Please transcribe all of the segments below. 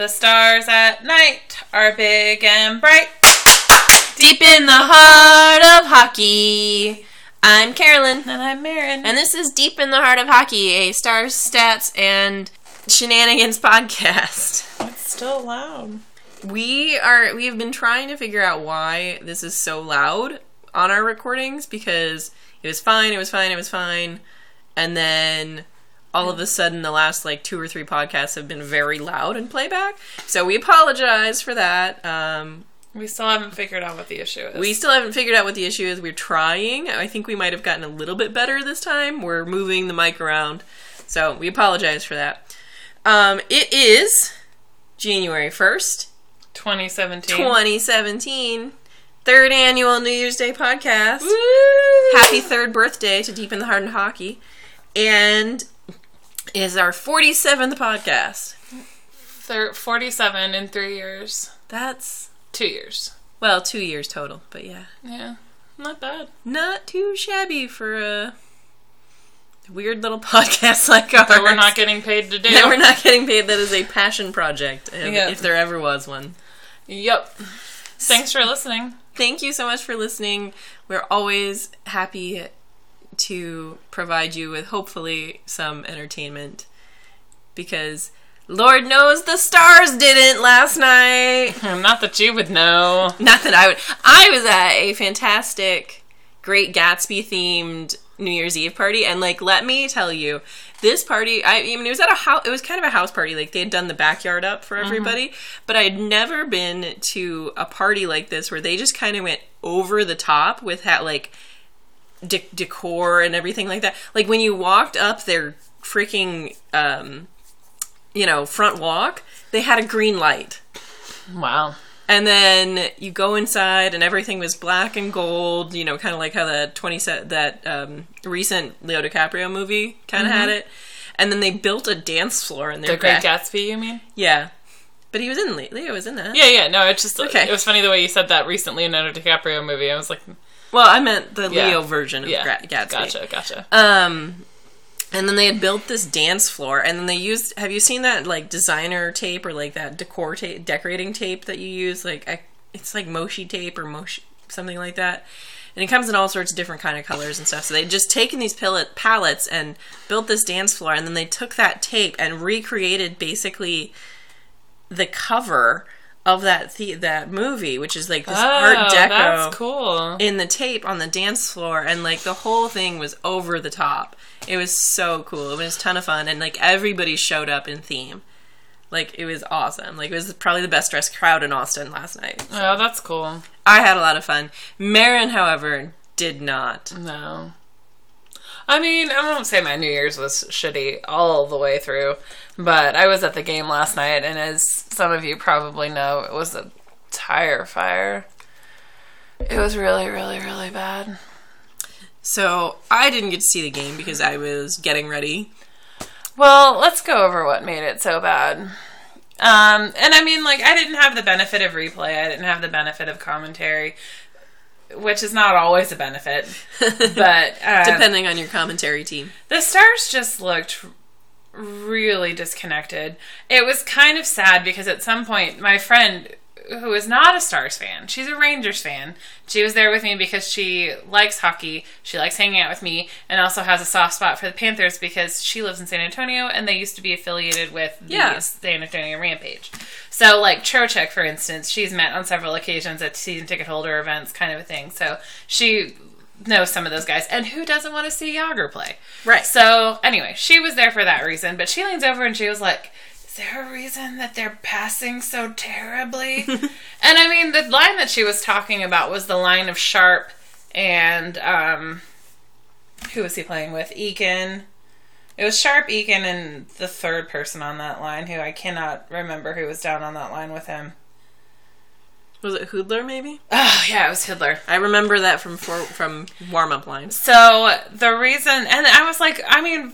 The stars at night are big and bright. Deep in the heart of hockey. I'm Carolyn. And I'm Marin. And this is Deep in the Heart of Hockey, a Stars, Stats, and Shenanigans podcast. It's still loud. We are we have been trying to figure out why this is so loud on our recordings because it was fine, it was fine, it was fine. And then all of a sudden the last like two or three podcasts have been very loud in playback. So we apologize for that. Um, We still haven't figured out what the issue is. we still haven't figured out what the issue is. We're trying. I think we might have gotten a little bit better this time. We're moving the mic around. So we apologize for that. Um, it is January 1st, 2017. 2017. Third annual New Year's Day podcast. Happy third birthday to Deep in the Heart of Hockey. And is our 47th podcast. Thir- 47 in three years. That's, Two years. well, two years total, but yeah. Yeah. Not bad. Not too shabby for a weird little podcast like ours. But we're not getting paid to do. that we're not getting paid. That is a passion project, if, Yeah. if there ever was one. Yep. Thanks for listening. Thank you so much for listening. We're always happy to provide you with hopefully some entertainment because Lord knows the stars didn't last night. Not that you would know. Not that I would. I was at a fantastic, Great Gatsby themed New Year's Eve party, and like, let me tell you, this party. I, I mean, it was at a house. It was kind of a house party. Like they had done the backyard up for mm-hmm. everybody, but I had never been to a party like this where they just kind of went over the top with that like de- decor and everything like that. Like when you walked up their freaking, um, you know, front walk, they had a green light. Wow. And then you go inside, and everything was black and gold. You know, kind of like how the twenty set that um, recent Leo DiCaprio movie kind of had it. And then they built a dance floor in their The Great back- Gatsby, you mean? Yeah, but he was in Leo was in that. Yeah, yeah. No, it's just Okay. it was funny the way you said that recent Leonardo DiCaprio movie. I was like, Well, I meant the Yeah. Leo version of yeah, Gra- Gatsby. Gotcha, gotcha. Um, and then they had built this dance floor, and then they used. Have you seen that like designer tape or like that decor tape, decorating tape that you use? Like I, it's like mochi tape or mochi something like that. And it comes in all sorts of different kind of colors and stuff. So they'd just taken these pillet pallets and built this dance floor, and then they took that tape and recreated basically the cover of that the- that movie, which is like this art oh, deco that's cool. in the tape on the dance floor and like the whole thing was over the top. It was so cool. It was a ton of fun and like everybody showed up in theme. Like it was awesome. Like it was probably the best dressed crowd in Austin last night. Oh, that's cool. I had a lot of fun. Marin, however, did not. No. I mean, I won't say my New Year's was shitty all the way through, but I was at the game last night, and as some of you probably know, it was a tire fire. It was really, really, really bad. So I didn't get to see the game because I was getting ready. Well, let's go over what made it so bad. Um, and I mean, like, I didn't have the benefit of replay, I didn't have the benefit of commentary, which is not always a benefit, but. Uh, Depending on your commentary team. The stars just looked really disconnected. It was kind of sad because at some point, my friend, who is not a Stars fan, she's a Rangers fan. She was there with me because she likes hockey. She likes hanging out with me, and also has a soft spot for the Panthers because she lives in San Antonio and they used to be affiliated with the Yeah. San Antonio Rampage. So, like Trocheck, for instance, she's met on several occasions at season ticket holder events, kind of a thing. So she knows some of those guys. And who doesn't want to see Jagr play? Right. So anyway, she was there for that reason, but she leans over and she was like, "Is there a reason that they're passing so terribly?" and I mean, the line that she was talking about was the line of Sharp and um, who was he playing with? Eakin. It was Sharp, Eakin, and the third person on that line, who I cannot remember who was down on that line with him. Was it Hudler maybe? Oh yeah, it was Hudler. I remember that from for, from warm up lines. So the reason, and I was like, I mean,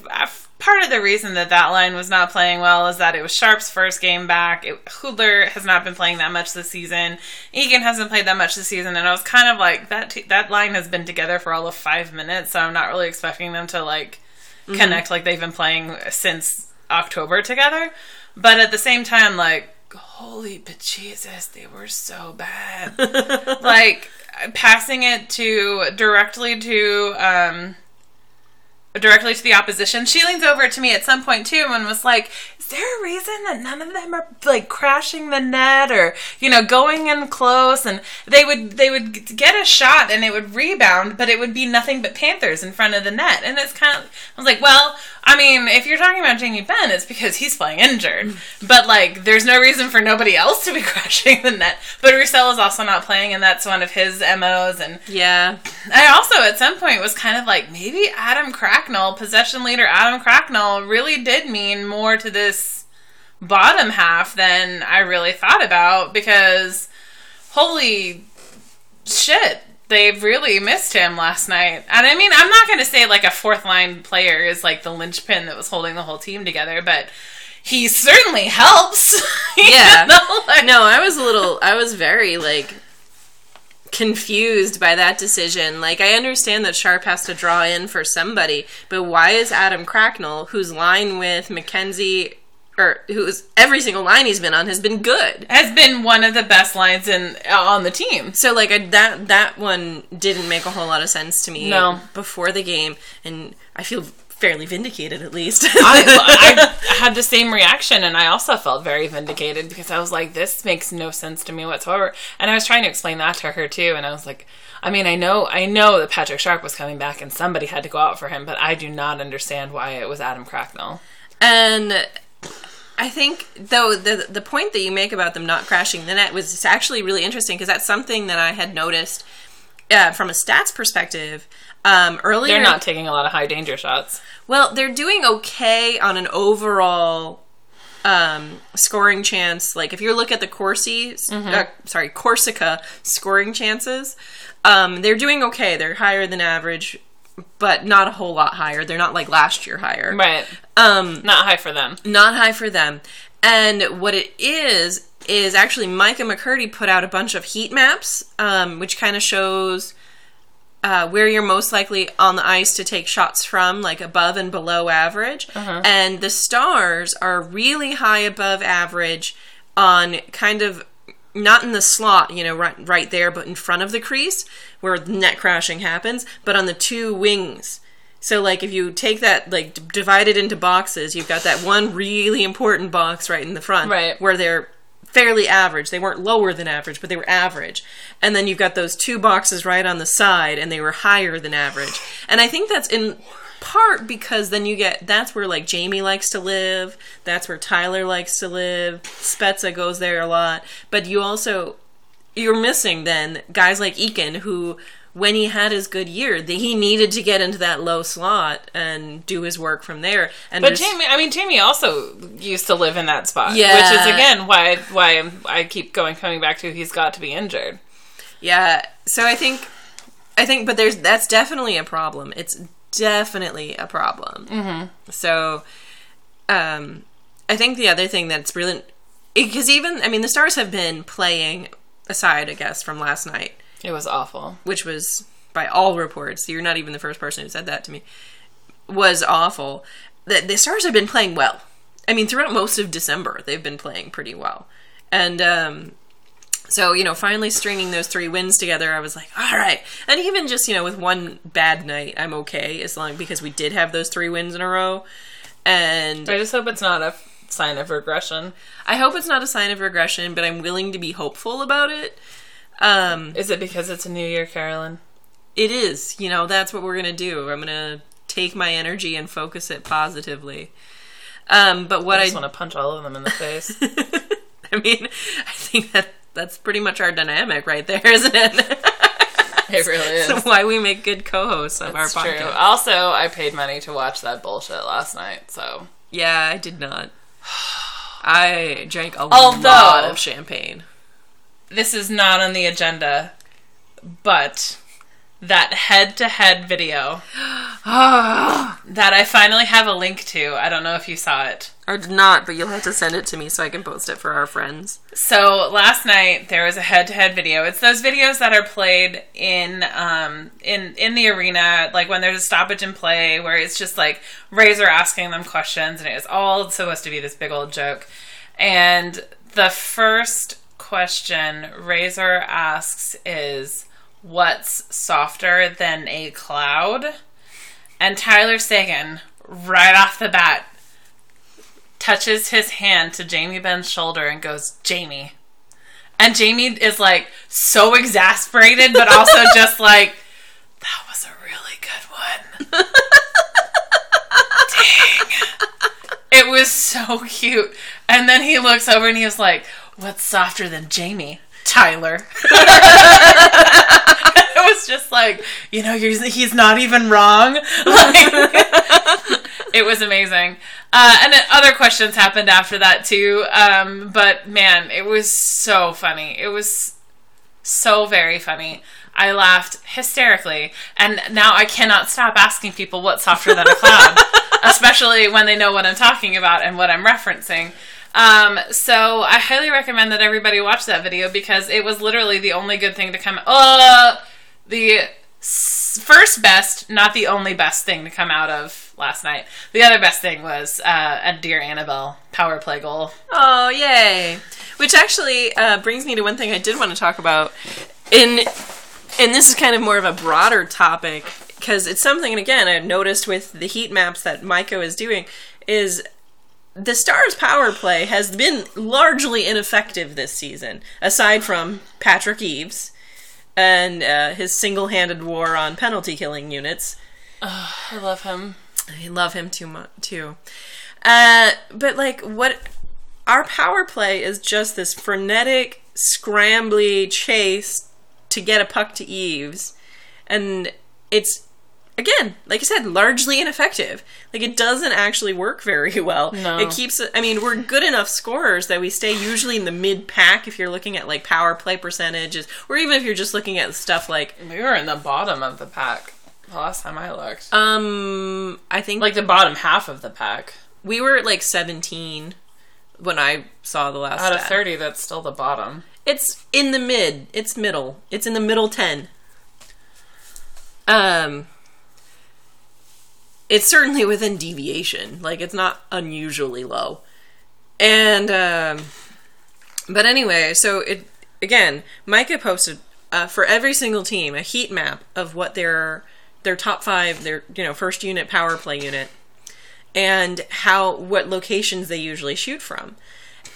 part of the reason that that line was not playing well is that it was Sharp's first game back. It, Hudler has not been playing that much this season. Eakin hasn't played that much this season, and I was kind of like that. T- that line has been together for all of five minutes, so I'm not really expecting them to like mm-hmm. connect like they've been playing since October together. But at the same time, like, holy bejesus, they were so bad. like passing it to directly to um directly to the opposition. She leans over to me at some point too and was like, "Is there a reason that none of them are like crashing the net or you know going in close?" And they would they would get a shot and it would rebound, but it would be nothing but Panthers in front of the net. And it's kind of I was like, "Well, I mean, if you're talking about Jamie Benn, it's because he's playing injured. Mm. But like, there's no reason for nobody else to be crashing the net. But Roussel is also not playing, and that's one of his MOs. And Yeah. I also, at some point, was kind of like, maybe Adam Cracknell, possession leader Adam Cracknell, really did mean more to this bottom half than I really thought about because holy shit, they really missed him last night. And I mean, I'm not going to say like a fourth line player is like the linchpin that was holding the whole team together, but he certainly helps. Yeah. know, like- No, I was a little. I was very like confused by that decision. Like, I understand that Sharp has to draw in for somebody, but why is Adam Cracknell, whose line with McKenzie, or who's every single line he's been on has been good. has been one of the best lines in uh, on the team. So like I, that that one didn't make a whole lot of sense to me No. before the game, and I feel fairly vindicated at least. I, I had the same reaction, and I also felt very vindicated because I was like, "This makes no sense to me whatsoever." And I was trying to explain that to her too, and I was like, "I mean, I know, I know that Patrick Sharp was coming back, and somebody had to go out for him, but I do not understand why it was Adam Cracknell." And I think though the the point that you make about them not crashing the net was actually really interesting because that's something that I had noticed uh, from a stats perspective. Um, earlier, They're not taking a lot of high danger shots. well, they're doing okay on an overall um, scoring chance. Like if you look at the Corsi, uh, sorry, Corsica scoring chances, um, they're doing okay. They're higher than average, but not a whole lot higher. They're not like last year higher. Right. Um, Not high for them. not high for them. And what it is is actually Micah McCurdy put out a bunch of heat maps, um, which kind of shows uh, where you're most likely on the ice to take shots from, like above and below average. And the stars are really high above average on kind of not in the slot, you know, right, right there, but in front of the crease where net crashing happens, but on the two wings. So, like, if you take that, like, d- divide it into boxes, you've got that one really important box right in the front, Right. where they're fairly average. They weren't lower than average, but they were average. And then you've got those two boxes right on the side, and they were higher than average. And I think that's in part because then you get that's where like Jamie likes to live, that's where Tyler likes to live, Spezza goes there a lot, but you also you're missing then guys like Eakin who when he had his good year, the, he needed to get into that low slot and do his work from there. And But Jamie, I mean, Jamie also used to live in that spot, Yeah. which is again why why I keep going coming back to he's got to be injured. Yeah. So I think, I think, but there's that's definitely a problem. It's definitely a problem. Mm-hmm. So, um, I think the other thing that's really because even I mean the Stars have been playing aside, I guess, from last night, It was awful. which was by all reports. You're not even the first person who said that to me. Was awful. The, the Stars have been playing well. I mean, throughout most of December, they've been playing pretty well, and um, so, you know, finally stringing those three wins together, I was like, all right. And even just, you know, with one bad night, I'm okay as long because we did have those three wins in a row. And I just hope it's not a sign of regression. I hope it's not a sign of regression, but I'm willing to be hopeful about it. Um, Is it because it's a new year, Carolyn? it is, you know, that's what we're going to do. I'm going to take my energy and focus it positively. Um, but what I I, just want to punch all of them in the face. I mean, I think that that's pretty much our dynamic right there, isn't it? it really is. So why we make good co-hosts of It's our true. podcast. Also, I paid money to watch that bullshit last night, so Yeah, I did not. I drank a Although- lot of champagne. This is not on the agenda, but that head-to-head video that I finally have a link to. I don't know if you saw it. I did not, but you'll have to send it to me so I can post it for our friends. So last night there was a head-to-head video. It's those videos that are played in um in in the arena, like when there's a stoppage in play, where it's just like Razor asking them questions, and it's all supposed to be this big old joke. And the first question Razor asks is what's softer than a cloud? And Tyler Seguin, right off the bat, touches his hand to Jamie Benn's shoulder and goes, Jamie. And Jamie is like so exasperated, but also just like, that was a really good one. Dang. It was so cute. And then he looks over and he was like, What's softer than Jamie? Tyler. it was just like, you know, he's, not even wrong. Like, it was amazing. Uh, and other questions happened after that too. Um, but man, it was so funny. It was so very funny. I laughed hysterically, and now I cannot stop asking people what's softer than a cloud, especially when they know what I'm talking about and what I'm referencing. Um, so I highly recommend that everybody watch that video because it was literally the only good thing to come. Uh, the first best, not the only best thing to come out of last night. The other best thing was uh, a Dear Annabelle power play goal. Oh, yay. Which actually uh, brings me to one thing I did want to talk about. In and this is kind of more of a broader topic because it's something and again I've noticed with the heat maps that Micah is doing is the Stars power play has been largely ineffective this season, aside from Patrick Eaves and uh, his single-handed war on penalty killing units. I love him. I love him too much too. Uh, but like what our power play is just this frenetic, scrambly chase to get a puck to Eaves, and it's again, like I said, largely ineffective. Like it doesn't actually work very well. No. It keeps. I mean, we're good enough scorers that we stay usually in the mid pack if you're looking at like power play percentages, or even if you're just looking at stuff like We were in the bottom of the pack the last time I looked. um, I think like the bottom half of the pack. we were at like 17 when I saw the last Out of stat. 30, that's still the bottom. It's in the mid. It's middle. It's in the middle 10. Um it's certainly within deviation. Like it's not unusually low. And um but anyway, so it again, Micah posted uh, for every single team a heat map of what their their top 5, their you know, first unit power play unit and how what locations they usually shoot from.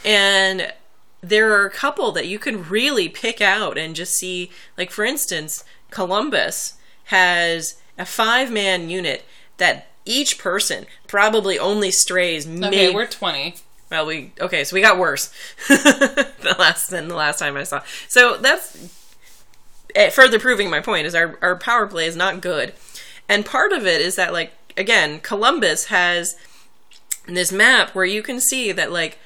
And there are a couple that you can really pick out and just see like for instance, Columbus has a five-man unit that each person probably only strays Okay, maybe we're 20. well, we okay, so we got worse the last than the last time I saw. So that's eh, further proving my point is our our power play is not good, and part of it is that like again Columbus has this map where you can see that like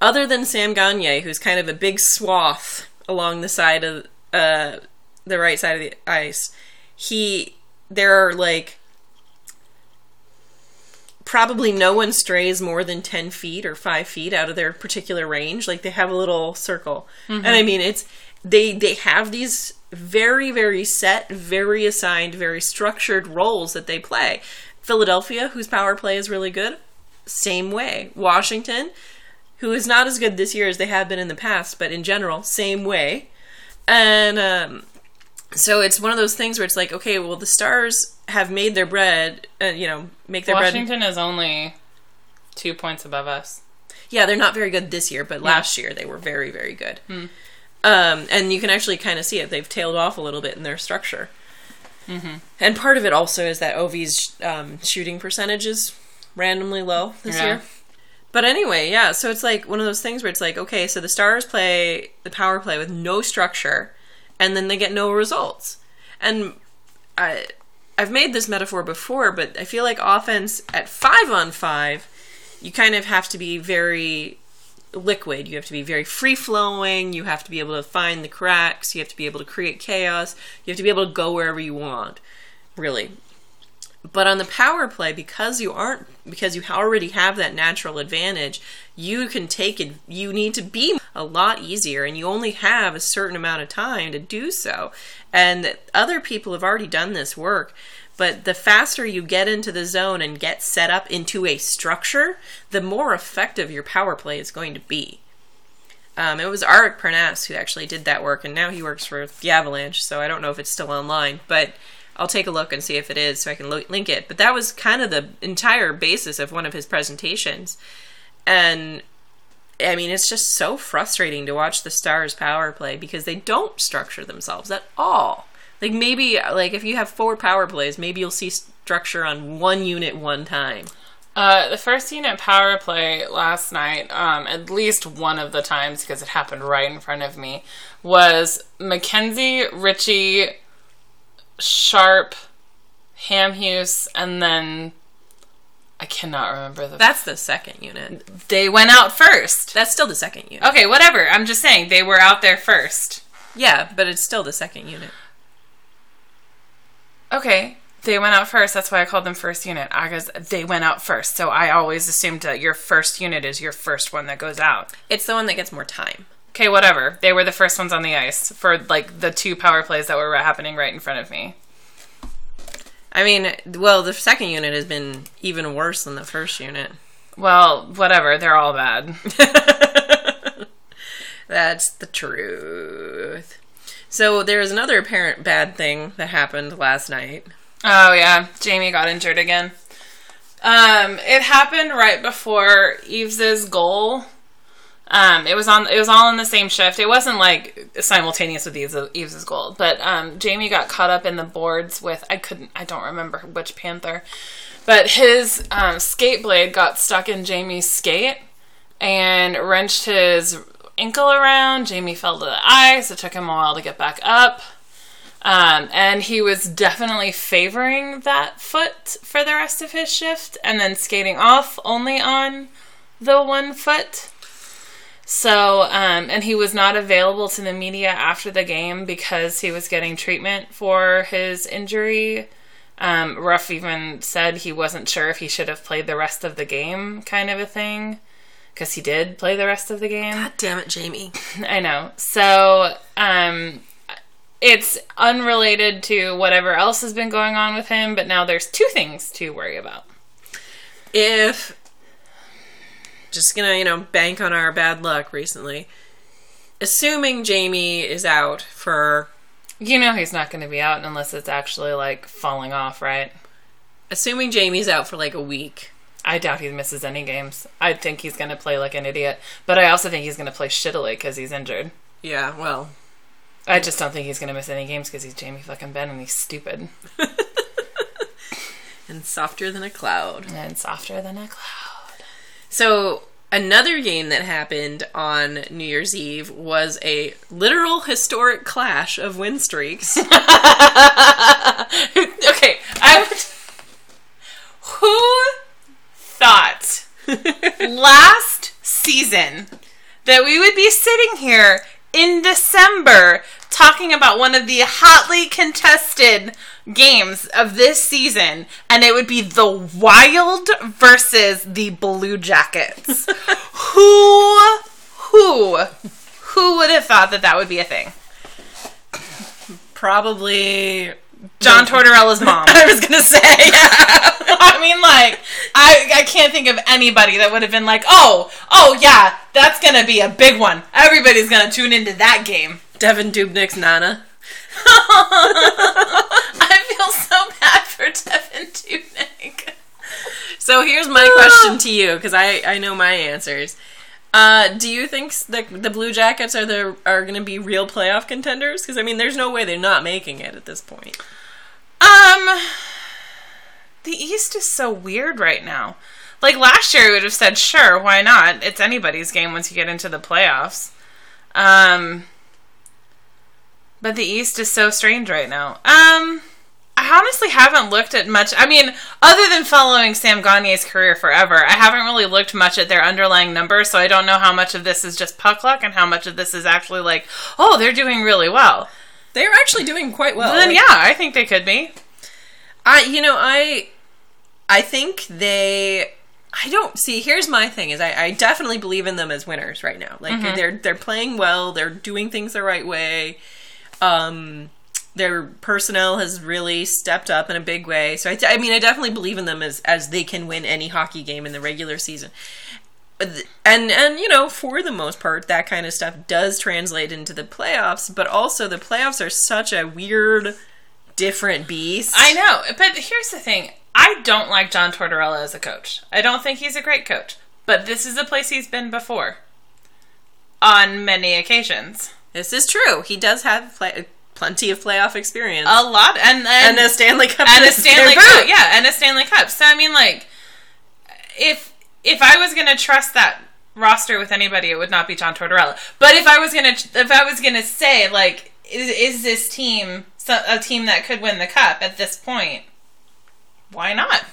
other than Sam Gagner, who's kind of a big swath along the side of uh the right side of the ice, he there are like probably no one strays more than 10 feet or 5 feet out of their particular range. Like they have a little circle. And i mean it's they they have these very very set very assigned very structured roles that they play. Philadelphia whose power play is really good same way. Washington who is not as good this year as they have been in the past but in general same way. And um so it's one of those things where it's like okay well the stars have made their bread uh, you know make their bread Washington is only two points above us. yeah, they're not very good this year, but last year they were very, very good. Um, and you can actually kind of see it. They've tailed off a little bit in their structure. And part of it also is that OV's um, shooting percentage is randomly low this Yeah. year. But anyway, yeah, so it's like one of those things where it's like, okay, so the Stars play the power play with no structure, and then they get no results. And I, I've made this metaphor before, but I feel like offense at five on five, you kind of have to be very liquid. You have to be very free flowing. You have to be able to find the cracks. You have to be able to create chaos. You have to be able to go wherever you want, really. But on the power play, because you aren't, because you already have that natural advantage, you can take it. You need to be a lot easier, and you only have a certain amount of time to do so. And other people have already done this work. But the faster you get into the zone and get set up into a structure, the more effective your power play is going to be. Um, it was Arik Parnass who actually did that work, and now he works for the Avalanche. So I don't know if it's still online, but I'll take a look and see if it is, so I can lo- link it. But that was kind of the entire basis of one of his presentations, and I mean, it's just so frustrating to watch the Stars power play because they don't structure themselves at all. Like maybe like if you have four power plays, maybe you'll see structure on one unit one time. Uh, the first unit power play last night, um, at least one of the times because it happened right in front of me, was McKenzie, Ritchie, Sharp, Hamhuis, and then I cannot remember the. That's the second unit. they went out first. That's still the second unit. Okay, whatever. I'm just saying they were out there first. Yeah, but it's still the second unit. Okay, they went out first. That's why I called them first unit. I guess they went out first, so I always assumed that your first unit is your first one that goes out. It's the one that gets more time. Okay, whatever. They were the first ones on the ice for like the two power plays that were happening right in front of me. I mean, well, the second unit has been even worse than the first unit. Well, whatever. They're all bad. That's the truth. So there was another apparent bad thing that happened last night. Oh yeah, Jamie got injured again. Um, it happened right before Eaves's goal. Um, it was on. It was all in the same shift. It wasn't like simultaneous with Eaves, Eaves's goal, but um, Jamie got caught up in the boards with. I couldn't. I don't remember which Panther, but his um, skate blade got stuck in Jamie's skate and wrenched his ankle around. Jamie fell to the ice. It took him a while to get back up. Um, and he was definitely favoring that foot for the rest of his shift and then skating off only on the one foot. So, um, and he was not available to the media after the game because he was getting treatment for his injury. Um, Ruff even said he wasn't sure if he should have played the rest of the game, kind of a thing. Because he did play the rest of the game. God damn it, Jamie. I know. So, um, it's unrelated to whatever else has been going on with him, but now there's two things to worry about. If just gonna, you know, bank on our bad luck recently. Assuming Jamie is out for You know he's not to be out unless it's actually like falling off, right? assuming Jamie's out for like a week. I doubt he misses any games. I think he's to play like an idiot, but I also think he's to play shittily because he's injured. Yeah, well, I just don't think he's to miss any games because he's Jamie fucking Benn and he's stupid and softer than a cloud. and softer than a cloud. So another game that happened on New Year's Eve was a literal historic clash of win streaks. okay, I would. Who thought last season that we would be sitting here in December talking about one of the hotly contested games of this season and it would be the Wild versus the Blue Jackets? who who who would have thought that that would be a thing? Probably John Tortorella's mom. I was gonna say, I mean, like, I I can't think of anybody that would have been like, oh, oh yeah, that's gonna be a big one. Everybody's gonna tune into that game. Devan Dubnyk's Nana. I feel so bad for Devan Dubnyk. So here's my question to you, because I, I know my answers. Uh, do you think the the Blue Jackets are the are going to be real playoff contenders? Because I mean, there's no way they're not making it at this point. Um, the East is so weird right now. Like last year, we would have said, sure, why not? It's anybody's game once you get into the playoffs. Um, but the East is so strange right now. Um, I honestly haven't looked at much. I mean, other than following Sam Gagner's career forever, I haven't really looked much at their underlying numbers, so I don't know how much of this is just puck luck and how much of this is actually like, oh, they're doing really well. They're actually doing quite well. then Like, yeah, I think they could be. I you know I I think they I don't see here's my thing is I, I definitely believe in them as winners right now. Like they're they're playing well, they're doing things the right way. Um their personnel has really stepped up in a big way. So I, I mean I definitely believe in them as as they can win any hockey game in the regular season. and and you know for the most part that kind of stuff does translate into the playoffs but also the playoffs are such a weird different beast I know, but here's the thing. I don't like John Tortorella as a coach. I don't think he's a great coach. But this is a place he's been before. On many occasions. This is true he does have play, plenty of playoff experience A lot and and, and a stanley cup and a Stanley. Cup. Yeah, and a Stanley Cup. So I mean like if if I was going to trust that roster with anybody, it would not be John Tortorella. But if I was going to if I was going to say like is, is this team a team that could win the cup at this point? Why not?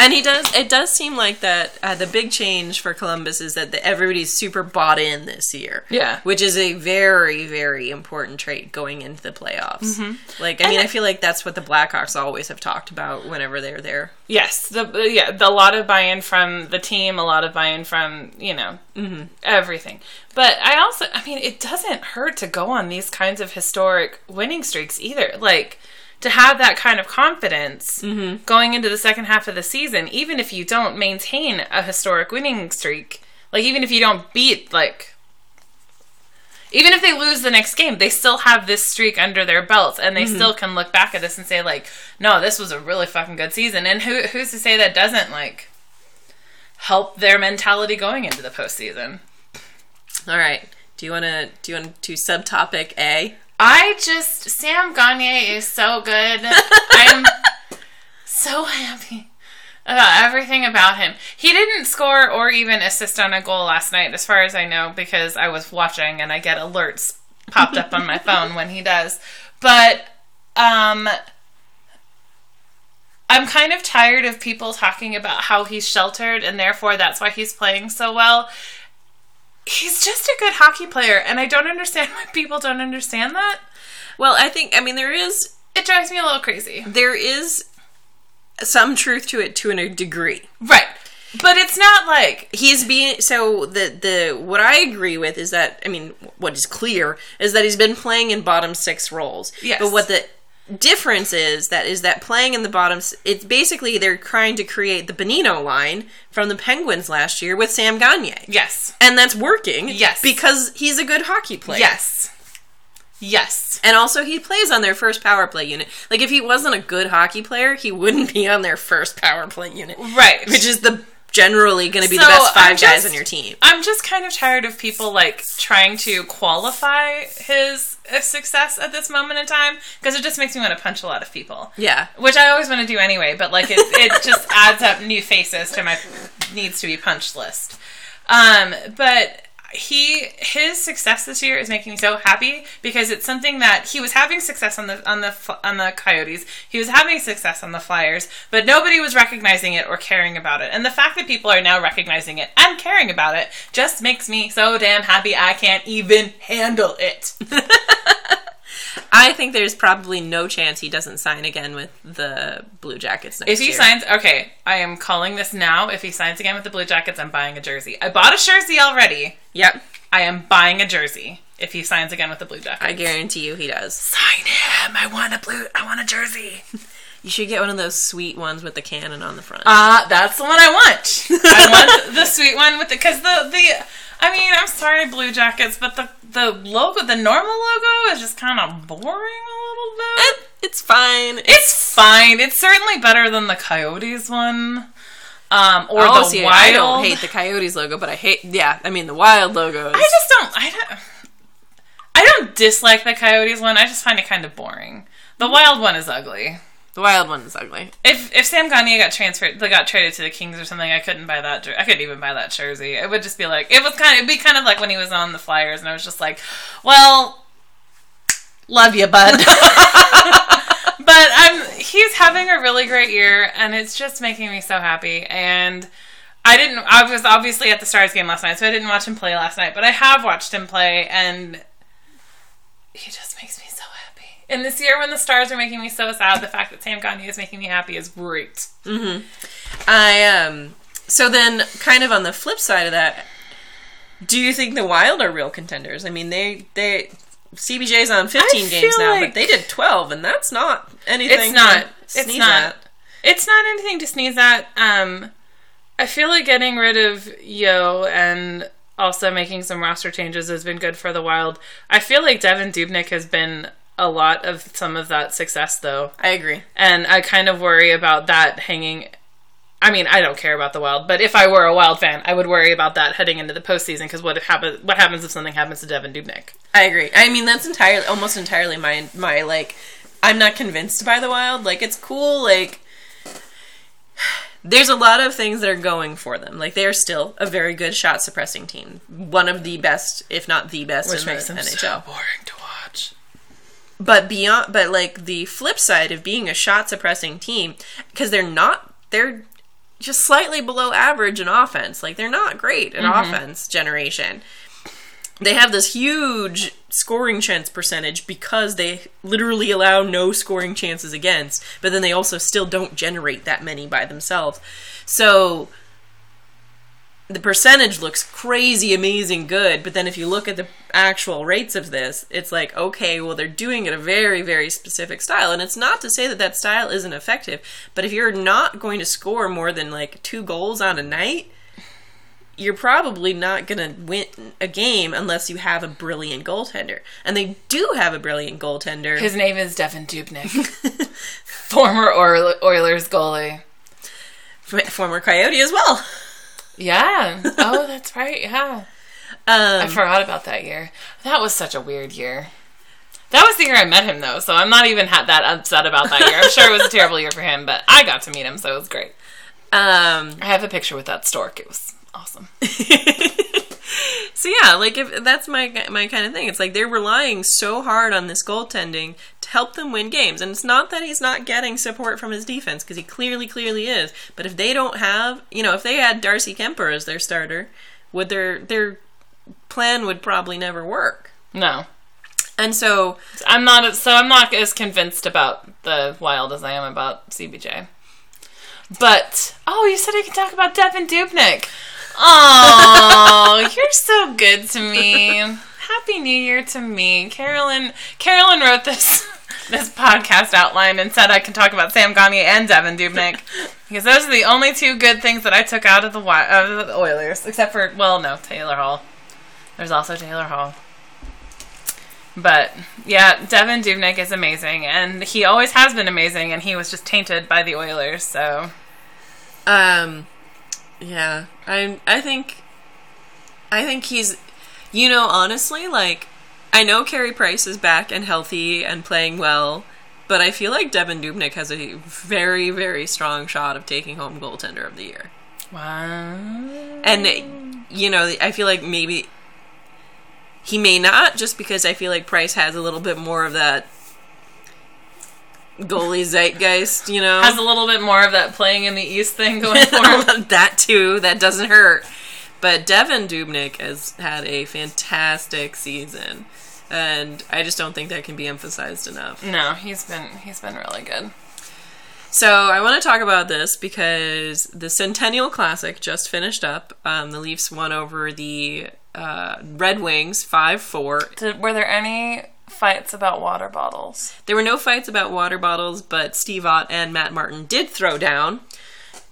And he does. It does seem like that. Uh, the big change for Columbus is that the, everybody's super bought in this year. Yeah. which is a very, very important trait going into the playoffs. Mm-hmm. Like, I And mean, I- I feel like that's what the Blackhawks always have talked about whenever they're there. Yes, the uh, yeah, the, a lot of buy-in from the team, a lot of buy-in from you know mm-hmm. everything. But I also, I mean, it doesn't hurt to go on these kinds of historic winning streaks either. Like to have that kind of confidence mm-hmm. going into the second half of the season, even if you don't maintain a historic winning streak, like even if you don't beat like. Even if they lose the next game, they still have this streak under their belts, and they mm-hmm. still can look back at this and say, like, "No, this was a really fucking good season." And who who's to say that doesn't like help their mentality going into the postseason? All right. Do you want to do you want to subtopic A? I just Sam Gagner is so good. I'm so happy about everything about him. He didn't score or even assist on a goal last night, as far as I know, because I was watching and I get alerts popped up on my phone when he does. But um I'm kind of tired of people talking about how he's sheltered and therefore that's why he's playing so well. He's just a good hockey player, and I don't understand why people don't understand that. Well, I think I mean there is It drives me a little crazy. there is some truth to it to a degree. Right. But it's not like he's being so the the what I agree with is that I mean what is clear is that he's been playing in bottom six roles. Yes. But what the difference is that is that playing in the bottoms it's basically they're trying to create the Bonino line from the Penguins last year with Sam Gagner. yes. And that's working. Yes. Because he's a good hockey player. Yes. Yes. And also he plays on their first power play unit. Like if he wasn't a good hockey player, he wouldn't be on their first power play unit. Right. Which is the generally going to be So, the best 5 I'm guys on your team. I'm just kind of tired of people like trying to qualify his uh, success at this moment in time because it just makes me want to punch a lot of people. Yeah. Which I always want to do anyway, but like it, it just adds up new faces to my needs to be punched list. Um, but he his success this year is making me so happy because it's something that he was having success on the on the on the Coyotes. He was having success on the Flyers, but nobody was recognizing it or caring about it. And the fact that people are now recognizing it and caring about it just makes me so damn happy I can't even handle it. I think there's probably no chance he doesn't sign again with the Blue Jackets next If he year. signs, okay, I am calling this now. If he signs again with the Blue Jackets, I'm buying a jersey. I bought a jersey already. Yep. I am buying a jersey if he signs again with the Blue Jackets. I guarantee you he does. sign him. I want a blue. I want a jersey. You should get one of those sweet ones with the cannon on the front. Uh, that's the one I want. I want the sweet one with the because the the. I mean, I'm sorry, Blue Jackets, but the the logo, the normal logo, is just kind of boring a little bit. Eh, it's fine. It's fine. It's certainly better than the Coyotes one. Um, or oh, the see, Wild. I don't hate the Coyotes logo, but I hate. Yeah, I mean the Wild logo. Is, I just don't. I don't. I don't dislike the Coyotes one. I just find it kind of boring. The Wild one is ugly. The Wild one is ugly. If if Sam Gagner got transferred, they got traded to the Kings or something, I couldn't buy that. I couldn't even buy that jersey. It would just be like it was kind. Of, it'd be kind of like when he was on the Flyers, and I was just like, well, love you, bud. but I'm he's having a really great year, and it's just making me so happy. And I didn't. I was obviously at the Stars game last night, so I didn't watch him play last night. But I have watched him play, and he just makes me. And this year, when the Stars are making me so sad, the fact that Sam Gagner is making me happy is great. I um. So then, kind of on the flip side of that, do you think the Wild are real contenders? I mean, they they CBJ's on 15 I games now, like- but they did 12, and that's not anything. It's not. to It's not. at. It's not anything to sneeze at. Um, I feel like getting rid of Yeo and also making some roster changes has been good for the Wild. I feel like Devan Dubnyk has been a lot of some of that success, though. I agree. And I kind of worry about that hanging. I mean, I don't care about the Wild, but if I were a Wild fan, I would worry about that heading into the postseason because what if happen, What happens if something happens to Devan Dubnyk? I agree. I mean, that's entirely, almost entirely my my like. I'm not convinced by the Wild. Like, it's cool. Like, there's a lot of things that are going for them. Like, they are still a very good shot suppressing team. One of the best, if not the best, Which in makes the them NHL. so boring to. But beyond but like the flip side of being a shot suppressing team because they're not they're just slightly below average in offense. Like they're not great in mm-hmm. offense generation. They have this huge scoring chance percentage because they literally allow no scoring chances against but then they also still don't generate that many by themselves. So the percentage looks crazy amazing good but then if you look at the actual rates of this it's like okay well they're doing it a very very specific style and it's not to say that that style isn't effective but if you're not going to score more than like two goals on a night you're probably not going to win a game unless you have a brilliant goaltender and they do have a brilliant goaltender His name is Devan Dubnyk, former Oilers goalie. former coyote as well Yeah. Oh, that's right. Yeah. I um, forgot about that year. That was such a weird year. That was the year I met him, though, so I'm not even ha- that upset about that year. I'm sure it was a terrible year for him, but I got to meet him, so it was great. um, I have a picture with that stork. It was awesome. So yeah, like if that's my my kind of thing. It's like they're relying so hard on this goaltending help them win games, and it's not that he's not getting support from his defense because he clearly, clearly is. But if they don't have, you know, if they had Darcy Kuemper as their starter, would their their plan would probably never work. No, And so I'm not. So I'm not as convinced about the Wild as I am about CBJ. But oh, you said I could talk about Devan Dubnyk. Oh, you're so good to me. Happy New Year to me, Carolyn. Carolyn wrote this this podcast outline and said I can talk about Sam Gagner and Devan Dubnyk because those are the only two good things that I took out of the of the Oilers, except for well, no, Taylor Hall. There's also Taylor Hall. But yeah, Devan Dubnyk is amazing, and he always has been amazing, and he was just tainted by the Oilers. So Um, yeah, I I think, I think he's, you know, honestly, like, I know Carey Price is back and healthy and playing well, but I feel like Devan Dubnyk has a very very strong shot of taking home goaltender of the year, wow. and you know, I feel like maybe he may not just because I feel like Price has a little bit more of that goalie zeitgeist, you know, has a little bit more of that playing in the East thing going for him. that too. That doesn't hurt. But Devan Dubnyk has had a fantastic season, and I just don't think that can be emphasized enough. no, he's been he's been really good. So I want to talk about this because the Centennial Classic just finished up. Um, the Leafs won over the uh, Red Wings five four. Were there any fights about water bottles? There were no fights about water bottles, but Steve Ott and Matt Martin did throw down.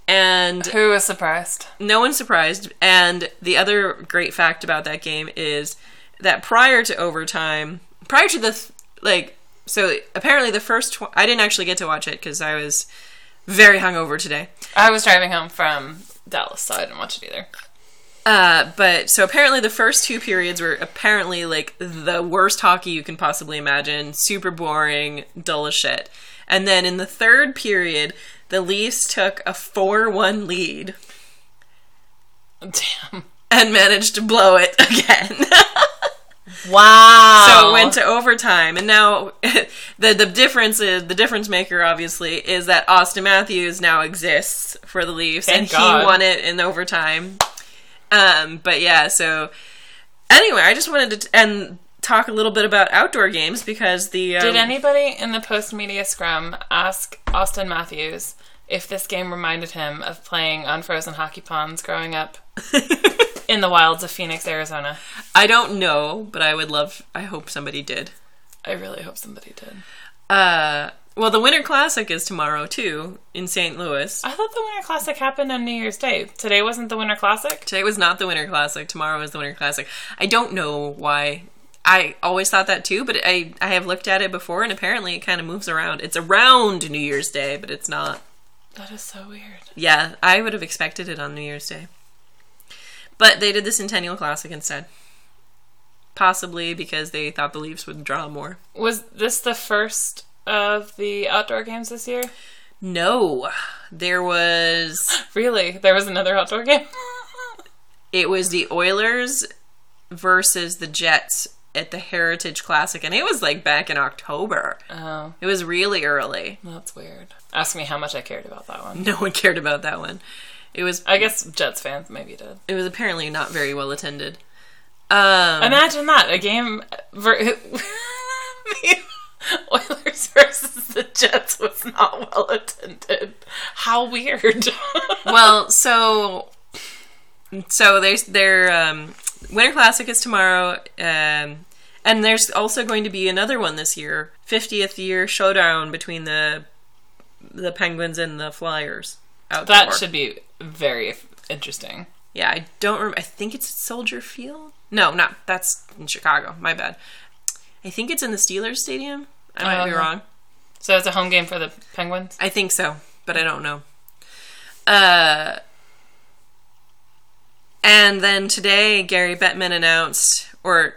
And Who was surprised? no one's surprised. And the other great fact about that game is that prior to overtime, prior to the th- like, so apparently the first tw- I didn't actually get to watch it because I was very hungover today. I was driving home from Dallas, so I didn't watch it either. Uh, but so apparently the first two periods were apparently like the worst hockey you can possibly imagine, super boring, dull as shit. And then in the third period, the Leafs took a 4-1 lead Damn. and managed to blow it again. Wow. So it went to overtime, and now the the difference is the difference maker obviously is that Auston Matthews now exists for the Leafs, Thank and God. he won it in overtime. Um, but yeah, so anyway, I just wanted to t- and talk a little bit about outdoor games because the um, Did anybody in the post media scrum ask Auston Matthews if this game reminded him of playing on frozen hockey ponds growing up in the wilds of Phoenix, Arizona? I don't know, but I would love. I hope somebody did. I really hope somebody did. Uh, Well, the Winter Classic is tomorrow too in St. Louis. I thought the Winter Classic happened on New Year's Day. Today wasn't the Winter Classic. Today was not the Winter Classic. Tomorrow is the Winter Classic. I don't know why. I always thought that too, but I I have looked at it before, and apparently it kind of moves around. It's around New Year's Day, but it's not. That is so weird. Yeah, I would have expected it on New Year's Day, but they did the Centennial Classic instead. Possibly because they thought the Leafs would draw more. Was this the first of the outdoor games this year? No, there was Really? There was another outdoor game? it was the Oilers versus the Jets at the Heritage Classic, and it was like back in October. Oh, It was really early. that's weird. Ask me how much I cared about that one. No one cared about that one. It was I guess Jets fans maybe did. it was apparently not very well attended. Um, Imagine that a game ver- the Oilers versus the Jets was not well attended. How weird. well, so so there's their um, Winter Classic is tomorrow, um, and there's also going to be another one this year, 50th year showdown between the the Penguins and the Flyers. Outdoor. that should be very interesting. Yeah, I don't remember. I think it's Soldier Field. No, not that's in Chicago. My bad. I think it's in the Steelers Stadium. I might be wrong. So it's a home game for the Penguins. I think so, but I don't know. Uh, and then today, Gary Bettman announced, or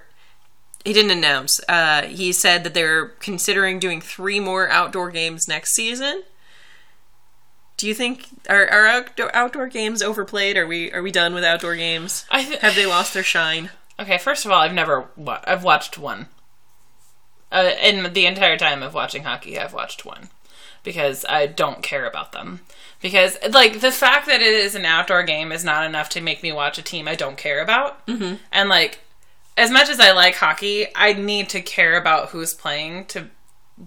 he didn't announce, uh, he said that they're considering doing three more outdoor games next season. Do you think are, are outdoor, outdoor games overplayed? Are we are we done with outdoor games? I th- Have they lost their shine? Okay, first of all, I've never wa- I've watched one. Uh, in the entire time of watching hockey, I've watched one because I don't care about them. Because like the fact that it is an outdoor game is not enough to make me watch a team I don't care about. Mm-hmm. And like as much as I like hockey, I need to care about who's playing to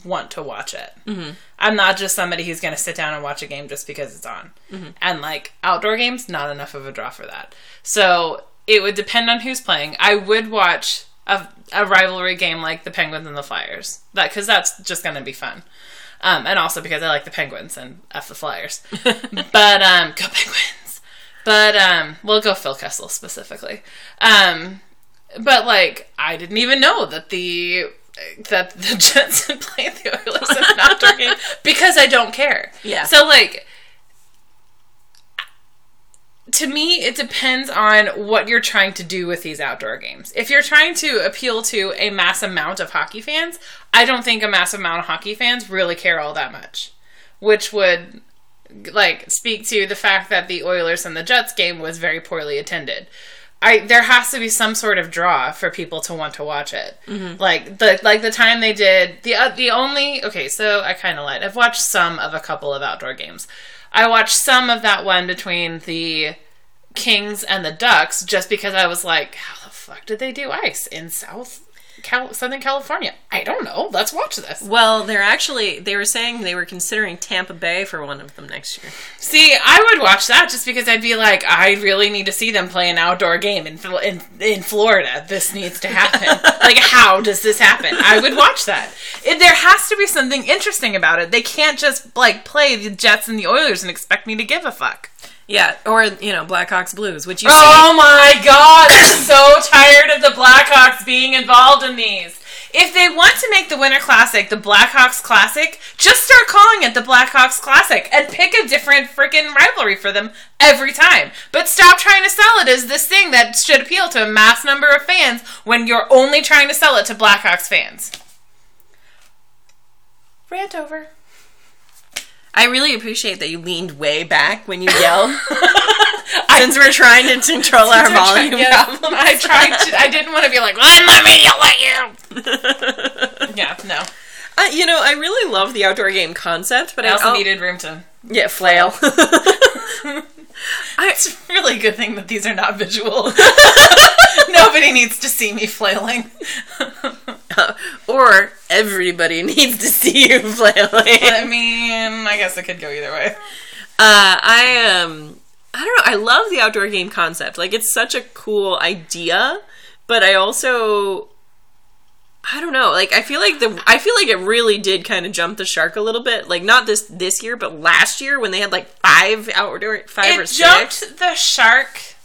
want to watch it. Mm-hmm. I'm not just somebody who's going to sit down and watch a game just because it's on. And like outdoor games, not enough of a draw for that. So it would depend on who's playing. I would watch a, a rivalry game like the Penguins and the Flyers, that because that's just going to be fun. Um, and also because I like the Penguins and f the Flyers. but um, go Penguins. But um, we'll go Phil Kessel specifically. Um, but like I didn't even know that the that the Jets had played the Oilers in an outdoor game because I don't care. Yeah. So like to me it depends on what you're trying to do with these outdoor games. If you're trying to appeal to a mass amount of hockey fans, I don't think a mass amount of hockey fans really care all that much. Which would like speak to the fact that the Oilers and the Jets game was very poorly attended. I there has to be some sort of draw for people to want to watch it. Like the like the time they did the uh, the only okay, so I kind of lied. I've watched some of a couple of outdoor games. I watched some of that one between the Kings and the Ducks just because I was like, how the fuck did they do ice in South Cal- Southern California? I don't know. Let's watch this. Well, they're actually they were saying they were considering Tampa Bay for one of them next year. See, I would watch that just because I'd be like, I really need to see them play an outdoor game in in, in Florida. This needs to happen. like, how does this happen? I would watch that. It, there has to be something interesting about it. They can't just like play the Jets and the Oilers and expect me to give a fuck. Yeah, or you know Blackhawks Blues, which you Oh my god, I'm so tired of the Blackhawks being involved in these. If they want to make the Winter Classic the Blackhawks Classic, just start calling it the Blackhawks Classic and pick a different freaking rivalry for them every time. But stop trying to sell it as this thing that should appeal to a mass number of fans when you're only trying to sell it to Blackhawks fans. Rant over. I really appreciate that you leaned way back when you yelled. Since we're trying to control our volume Yeah, problem. I tried to. I didn't want to be like, well, let me yell at you. Yeah, no. Uh, you know, I really love the outdoor game concept, but I I also al- needed room to. yeah flail. I, It's a really good thing that these are not visual. Nobody needs to see me flailing. or everybody needs to see you flailing. I mean, I guess it could go either way. Uh, I um, I don't know. I love the outdoor game concept. Like, it's such a cool idea, but I also I don't know. Like I feel like the I feel like it really did kind of jump the shark a little bit. Like not this this year, but last year when they had like five outdoor five or six. jumped the shark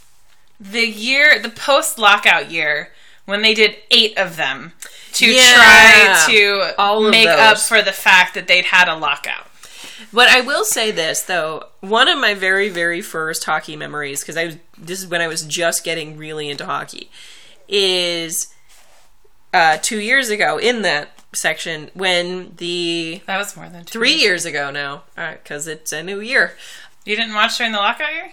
the year the post lockout year when they did eight of them to Yeah. try to All make up for the fact that they'd had a lockout. But I will say this though, one of my very very first hockey memories because I was this is when I was just getting really into hockey is uh 2 years ago in that section when the That was more than two 3 years. years ago now because it's a new year. You didn't watch during the lockout year?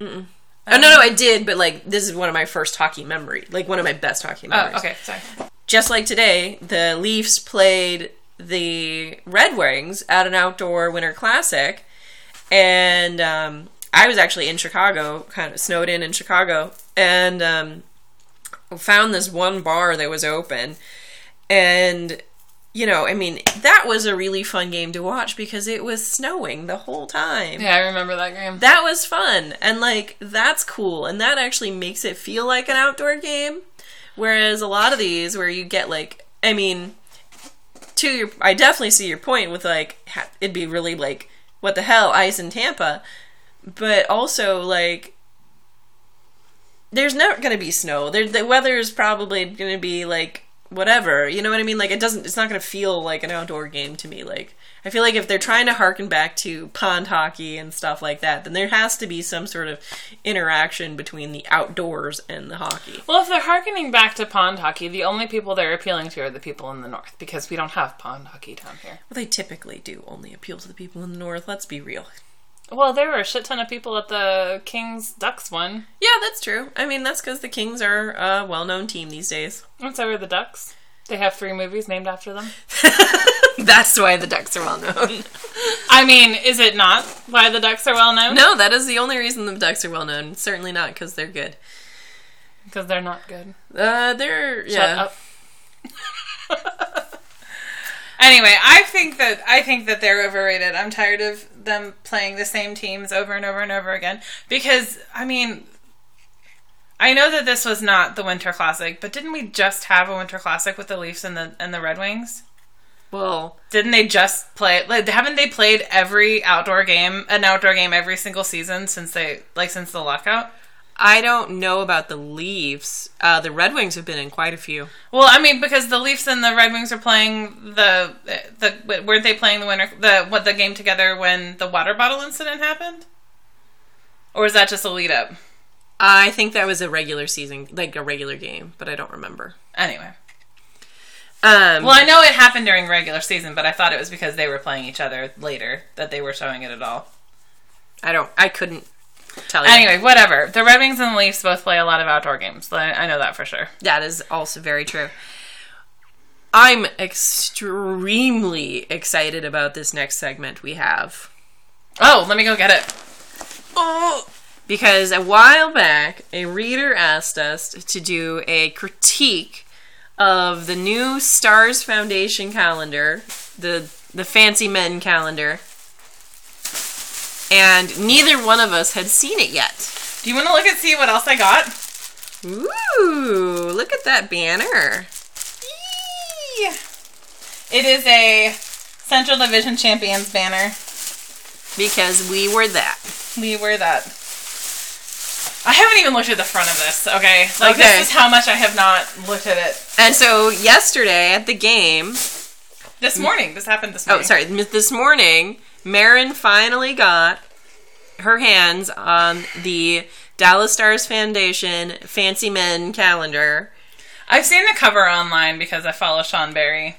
Oh no no I did but like this is one of my first hockey memory like one of my best hockey memories. Oh, memories. okay, sorry. Just like today, the Leafs played the Red Wings at an outdoor winter classic, and um, I was actually in Chicago, kind of snowed in in Chicago, and um, found this one bar that was open, and you know, I mean, that was a really fun game to watch because it was snowing the whole time. Yeah, I remember that game. that was fun and like that's cool and that actually makes it feel like an outdoor game whereas a lot of these where you get like i mean to your i definitely see your point with like it'd be really like what the hell ice in tampa. But also like there's not going to be snow. There the weather is probably going to be like whatever. You know what i mean? Like it doesn't it's not going to feel like an outdoor game to me. Like i feel like if they're trying to harken back to pond hockey and stuff like that then there has to be some sort of interaction between the outdoors and the hockey Well, if they're harkening back to pond hockey, the only people they're appealing to are the people in the north because we don't have pond hockey down here. well they typically do only appeal to the people in the north let's be real Well, there were a shit ton of people at the Kings Ducks one. yeah that's true i mean that's because the kings are a well-known team these days And so are the Ducks. They have three movies named after them. that's why the ducks are well known I mean, is it not why the Ducks are well known? no that is the only reason the ducks are well known certainly not because they're good Because they're not good. uh they're Shut yeah up. anyway, I think that I think that they're overrated. I'm tired of them playing the same teams over and over and over again because I mean I know that this was not the Winter Classic, but didn't we just have a Winter Classic with the Leafs and the and the Red Wings? well Didn't they just play? Like, haven't they played every outdoor game, an outdoor game every single season since they like since the lockout? I don't know about the Leafs. Uh, the Red Wings have been in quite a few. Well, I mean, because the Leafs and the Red Wings are playing the the weren't they playing the winter the what the game together when the water bottle incident happened, or is that just a lead up? I think that was a regular season, like a regular game, but I don't remember. Anyway, Um, well, I know it happened during regular season, but I thought it was because they were playing each other later that they were showing it at all. I don't. I couldn't tell you. Anyway, whatever. The Red Wings and the Leafs both play a lot of outdoor games. I I know that for sure. That is also very true. I'm extremely excited about this next segment we have. Oh, let me go get it. Oh, because a while back, a reader asked us to do a critique of the new Stars Foundation calendar, the the Fancy Men calendar, and neither one of us had seen it yet. Do you want to look and see what else I got? Ooh, look at that banner. Yee! It is a Central Division Champions banner. Because we were that. We were that. I haven't even looked at the front of this, okay? Like, Okay. this is how much I have not looked at it. And so yesterday at the game, This morning. This happened this oh, morning. sorry, this morning, Marin finally got her hands on the Dallas Stars Foundation Fancy Men calendar, I've seen the cover online because I follow Sean Barry.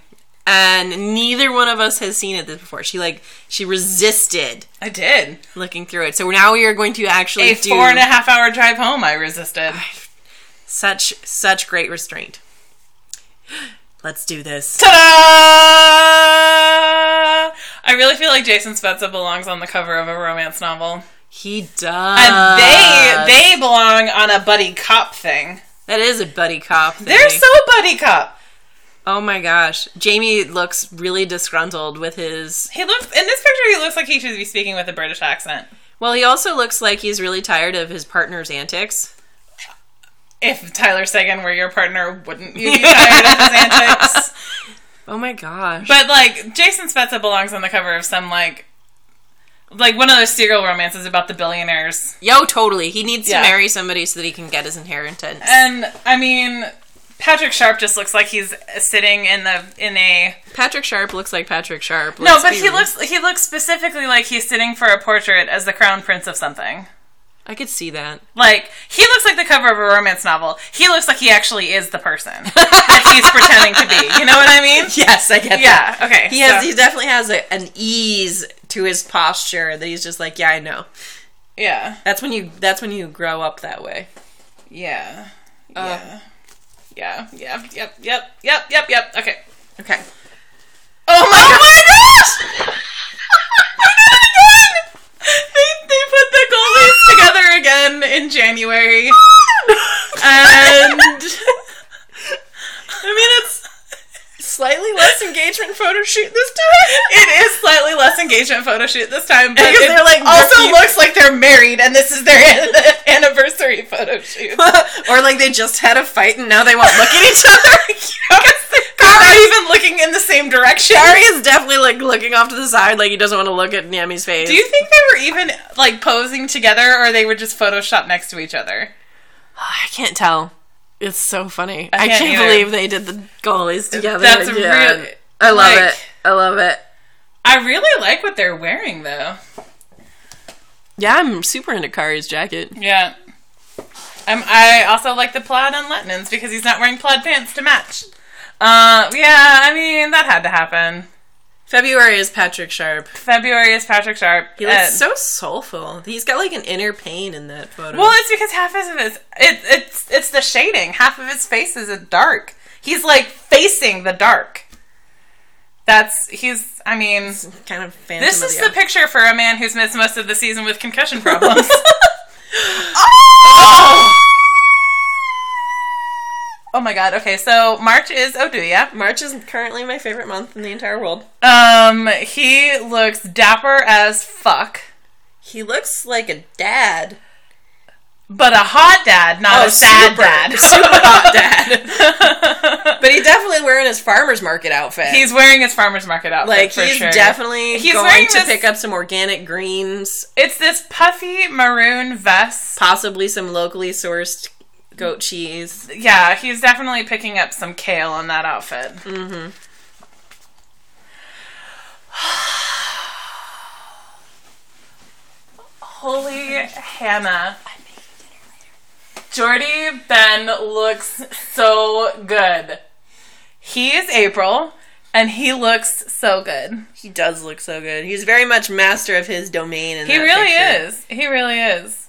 And neither one of us has seen it this before. She like she resisted I did. looking through it. So now we are going to actually A do four and a half hour drive home, I resisted. such such great restraint. Let's do this. Ta-da! I really feel like Jason Spezza belongs on the cover of a romance novel. He does. And they they belong on a buddy cop thing. that is a buddy cop. Thing. They're so buddy cop. Oh my gosh. Jamie looks really disgruntled with his. He looks in this picture. He looks like he should be speaking with a British accent. Well, he also looks like he's really tired of his partner's antics. if Tyler Seguin were your partner, wouldn't you be tired of his antics? Oh my gosh. But like Jason Spezza belongs on the cover of some like like one of those serial romances about the billionaires. Yo, totally. He needs Yeah. to marry somebody so that he can get his inheritance. And I mean Patrick Sharp just looks like he's sitting in the in a Patrick Sharp looks like Patrick Sharp. No, Let's but he real. looks he looks specifically like he's sitting for a portrait as the crown prince of something. I could see that. Like he looks like the cover of a romance novel. He looks like he actually is the person that he's pretending to be. You know what I mean? Yes, I get Yeah. Okay. He has. so- He definitely has a, an ease to his posture that he's just like, yeah, I know. yeah. That's when you. That's when you grow up that way. Yeah. Uh. Yeah. Yeah. Yep. Yep. Yep. Yep. Yep. Yep. Okay. Okay. Oh my gosh! they, they put the goalies together again in January. And I mean, it's slightly less engagement photo shoot this time. it is slightly less engagement photo shoot this time, but Because they're, like, also rookie- looks like they're married and this is their anniversary photo shoot. or like they just had a fight and now they won't look at each other. They're not even looking in the same direction. Kari is definitely like looking off to the side, like he doesn't want to look at Niemi's face. Do you think they were even like posing together or they were just photoshopped next to each other? I can't tell. It's so funny. I I can't can't, believe they did the goalies together. That's again. really- I love like- it. I love it. I really like what they're wearing though. Yeah, I'm super into Kari's jacket. Yeah. Um, I also like the plaid on Lehtonen's because he's not wearing plaid pants to match. Uh, yeah, I mean, that had to happen. February is Patrick Sharp. February is Patrick Sharp. He looks and- so soulful. He's got like an inner pain in that photo. Well, it's because half of his it, it's it's the shading. Half of his face is dark. He's like facing the dark. That's he's. I mean, kind of this is the the picture for a man who's missed most of the season with concussion problems. oh my god. Okay, so March is Oduya. March is currently my favorite month in the entire world. Um, he looks dapper as fuck, He looks like a dad. but a hot dad, not a sad super, dad. super hot dad. but he's definitely wearing his farmer's market outfit. He's wearing his farmer's market outfit like for he's sure. definitely He's wearing going to this- pick up some organic greens, It's this puffy maroon vest. possibly some locally sourced goat cheese. Yeah, he's definitely picking up some kale on that outfit. Mm-hmm. Holy Hannah. I made dinner later. Jordie Benn looks so good. He is April, and he looks so good. He does look so good. He's very much master of his domain. In He really picture. is. He really is.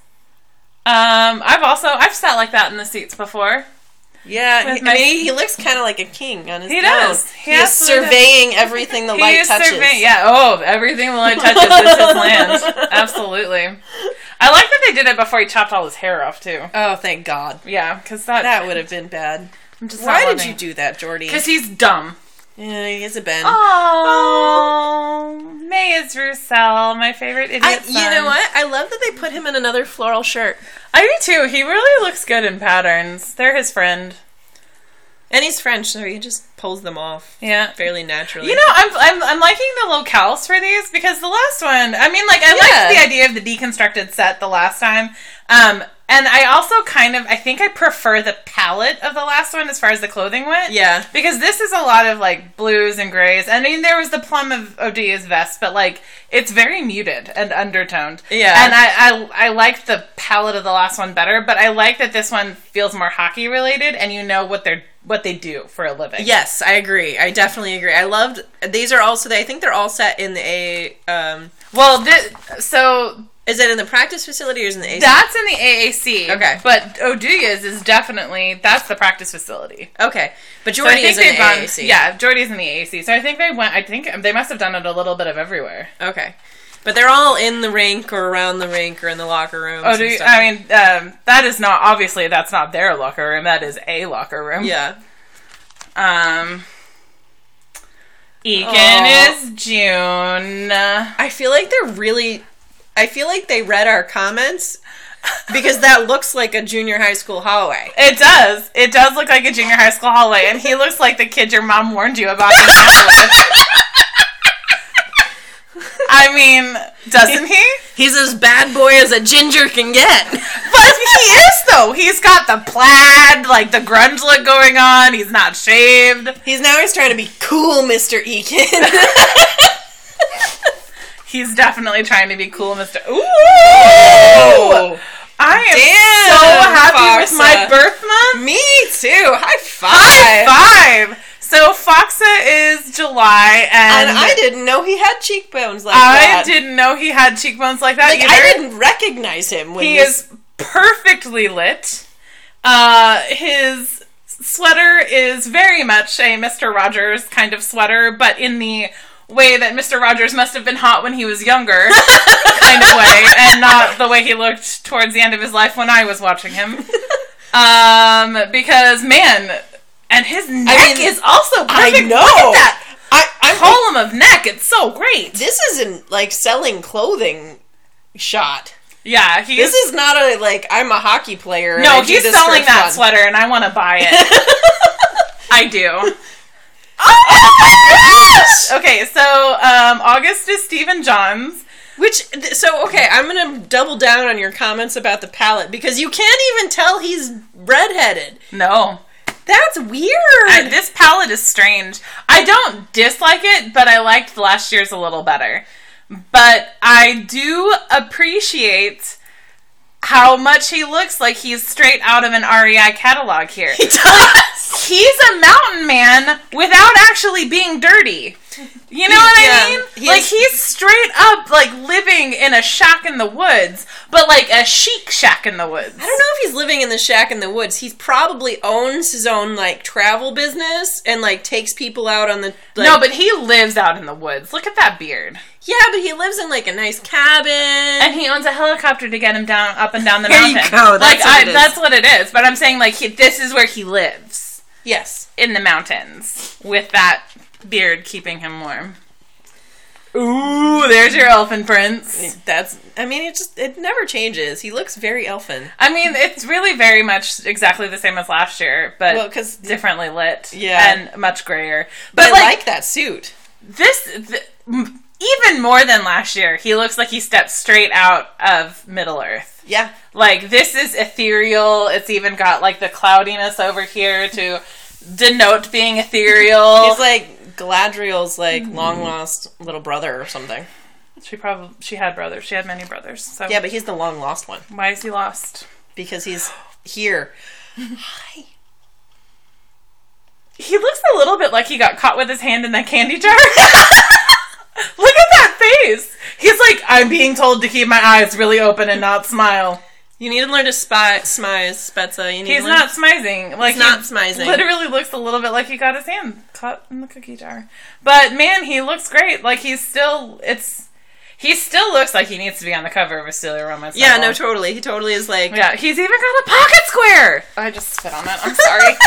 Um, I've also I've sat like that in the seats before. Yeah, he, my- I mean, he looks kind of like a king on his He throne. does. He He is absolutely does. surveying everything the He light is touches. surveying- yeah. Oh, everything the light touches is his land. Absolutely. I like that they did it before he chopped all his hair off too. Oh, thank God. Yeah, because that That would have been bad. Why did you do that, Jordy? Because he's dumb. Yeah, he has a been. Oh, May is Roussel, my favorite idiot. I, you know what? I love that they put him in another floral shirt. I do too. He really looks good in patterns. They're his friend. And he's French, so he just pulls them off Yeah. fairly naturally. You know, I'm, I'm I'm liking the locales for these because the last one, I mean, like I Yeah. liked the idea of the deconstructed set the last time, um, and I also kind of I think I prefer the palette of the last one as far as the clothing went. yeah. Because this is a lot of like blues and grays. I mean, there was the plum of Oduya's vest, but like it's very muted and undertoned. Yeah. and I I, I like the palette of the last one better, but I like that this one feels more hockey related, and you know what they're what they do for a living. Yes, I agree. I definitely agree. I loved these are also they I think they're all set in the A um Well, thi- so is it in the practice facility or is it in the AC? that's in the AAC. Okay. but Oduya's is definitely that's the practice facility. okay. But So Jordy think is in the gone. AAC. Yeah, Jordy's in the AAC. So I think they went. I think they must have done it a little bit of everywhere. Okay. But they're all in the rink or around the rink or in the locker room. Oh, do you. I mean um, that is not obviously that's not their locker room. That is a locker room. yeah. Um. Eakin is June. I feel like they're really I feel like they read our comments because that looks like a junior high school hallway. It does. It does look like a junior high school hallway, and he looks like the kid your mom warned you about. I mean, doesn't he? He's as bad boy as a ginger can get. But he is though. He's got the plaid, like the grunge look going on. He's not shaved. He's now he's trying to be cool, Mr. Eakin. He's definitely trying to be cool, Mister. Ooh, Oh, I am damn, so happy with my birth month. Me too. High five. High five. So Faksa is July, and, And I didn't know he had cheekbones like I that. I didn't know he had cheekbones like that Like either. I didn't recognize him when He this- is perfectly lit. Uh, his sweater is very much a Mr. Rogers kind of sweater, but in the way that Mr. Rogers must have been hot when he was younger, kind of way, and not the way he looked towards the end of his life when I was watching him. Um, because man, and his neck mean, is also perfect. I know. Look at that I, I'm column of neck. It's so great. this isn't like selling clothing shot. Yeah, he's This is not a like I'm a hockey player. No, I he's selling that fun. sweater, and I want to buy it. I do. Okay, so um, August is Stephen Johns. Which so okay, I'm gonna double down on your comments about the palette because you can't even tell he's redheaded. No, That's weird. I- this palette is strange. I don't dislike it, but I liked last year's a little better. But I do appreciate how much he looks like he's straight out of an REI catalog here. he does. he's a mountain man without actually being dirty. You know what Yeah, I mean? he like he's straight up like living in a shack in the woods, but like a chic shack in the woods. I don't know if he's living in the shack in the woods. He probably owns his own like travel business and like takes people out on the like, no, but he lives out in the woods. Look at that beard. yeah, but he lives in like a nice cabin. And he owns a helicopter to get him down up and down the There you mountain. go, that's like what I, it is. that's what it is. But I'm saying like he, this is where he lives yes, in the mountains with that beard keeping him warm. Ooh, there's your elfin prince. that's. I mean, it just it never changes. He looks very elfin. I mean, it's really very much exactly the same as last year, but well, cause, differently lit, Yeah. and much grayer. But But I like, like that suit. this, th- even more than last year, he looks like he stepped straight out of Middle Earth. Yeah, Like this is ethereal. It's even got like the cloudiness over here to denote being ethereal. he's like Galadriel's like mm-hmm. long lost little brother or something. she probably she had brothers. She had many brothers. So Yeah, but he's the long lost one why is he lost? because he's here. Hi. He looks a little bit like he got caught with his hand in that candy jar. Look at that face. He's like, I'm being told to keep my eyes really open and not smile. You need to learn to spy, smize, Spezza. You need He's to learn not smizing. Like He's not he smizing. Literally looks a little bit like he got his hand caught in the cookie jar. But man, he looks great. Like he's still. It's. He still looks like he needs to be on the cover of a Celia Romance. Yeah, novel. no, totally. He totally is like. Yeah, he's even got a pocket square. I just spit on it. I'm sorry.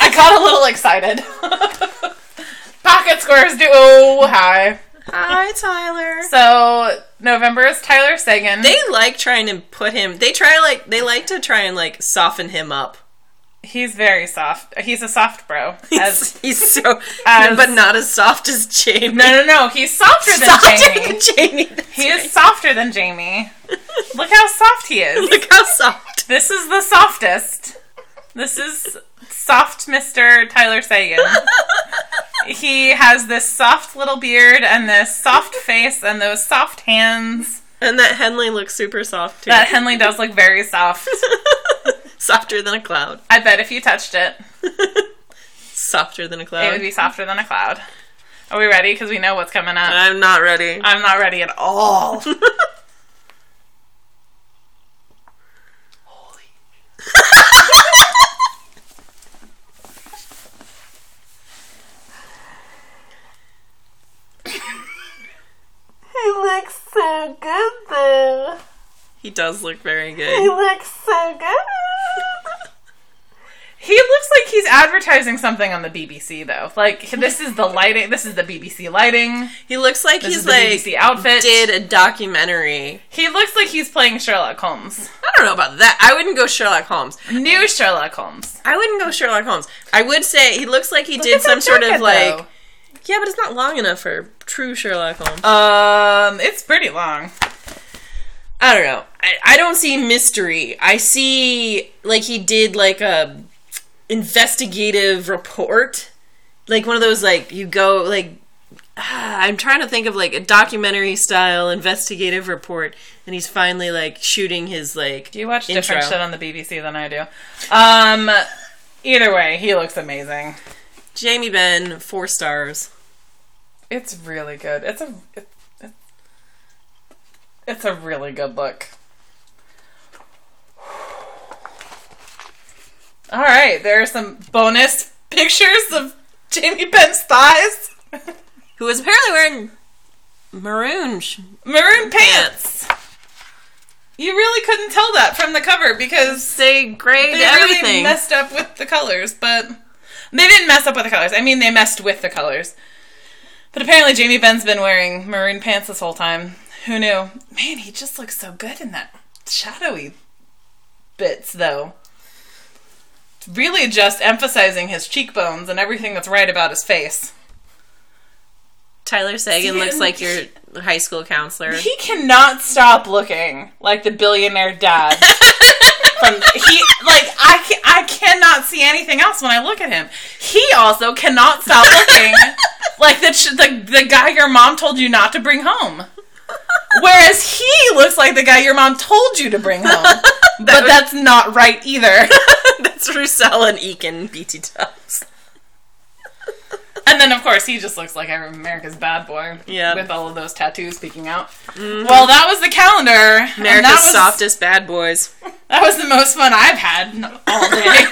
I got a little excited. pocket squares do. Oh, hi. Hi, Tyler. So November is Tyler Seguin. They like trying to put him. They try like they like to try and like soften him up. he's very soft. He's a soft bro. He's, As he's so, as- but not as soft as Jamie. no, no, no. He's softer than Softer Jamie. than Jamie. That's He is right. softer than Jamie. Look how soft he is. Look how soft. This is the softest. This is soft Mr. Tyler Seguin. he has this soft little beard and this soft face and those soft hands. And that Henley looks super soft too. That Henley does look very soft. Softer than a cloud. I bet if you touched it, Softer than a cloud. it would be softer than a cloud. Are we ready? Because we know what's coming up. I'm not ready. I'm not ready at all. He looks so good though. He does look very good. He looks so good. He looks like he's advertising something on the BBC though. Like this is the lighting. This is the BBC lighting. He looks like This he's like BBC outfit. did a documentary. He looks like he's playing Sherlock Holmes. I don't know about that. I wouldn't go Sherlock Holmes. New Sherlock Holmes. I wouldn't go Sherlock Holmes. I would say he looks like he Look did some sort of jacket, like though. Yeah, but it's not long enough for true Sherlock Holmes. Um, it's pretty long. I don't know. I, I don't see mystery. I see like he did like a investigative report, like one of those like you go like. ah, I'm trying to think of like a documentary style investigative report, and he's finally like shooting his like. Do you watch intro. different shit on the BBC than I do? Um, either way, he looks amazing. Jamie Benn, four stars. It's really good. It's a it, it, it's a really good look. All right, there are some bonus pictures of Jamie Benn's thighs, who is apparently wearing maroon. sh- maroon pants. You really couldn't tell that from the cover because They grayed they everything. really messed up with the colors, but they didn't mess up with the colors. I mean, they messed with the colors. But apparently, Jamie Benn's been wearing maroon pants this whole time. Who knew? Man, he just looks so good in that shadowy bits, though. Really, just emphasizing his cheekbones and everything that's right about his face. Tyler Seguin See, looks like your high school counselor. He cannot stop looking like the billionaire dad. From he like I ca- I cannot see anything else when I look at him. He also cannot stop looking like the, the the guy your mom told you not to bring home. Whereas he looks like the guy your mom told you to bring home. but would- that's not right either. That's Roussel and Eakin, BT Dubs. And then, of course, he just looks like America's bad boy. Yeah. With all of those tattoos peeking out. Mm-hmm. Well, that was the calendar. America's was- softest bad boys. That was the most fun I've had all day.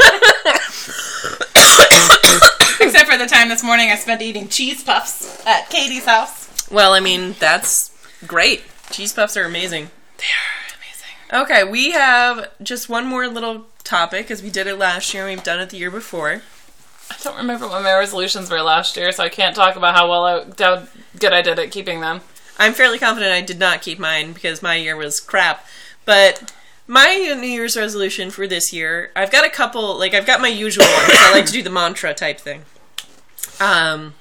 Except for the time this morning I spent eating cheese puffs at Katie's house. Well, I mean, that's great. Cheese puffs are amazing. They are amazing. Okay, we have just one more little topic because we did it last year and we've done it the year before. I don't remember what my resolutions were last year, so I can't talk about how well I, how good I did at keeping them. I'm fairly confident I did not keep mine because my year was crap. But my New Year's resolution for this year, I've got a couple. Like I've got my usual ones. I like to do the mantra type thing. Um,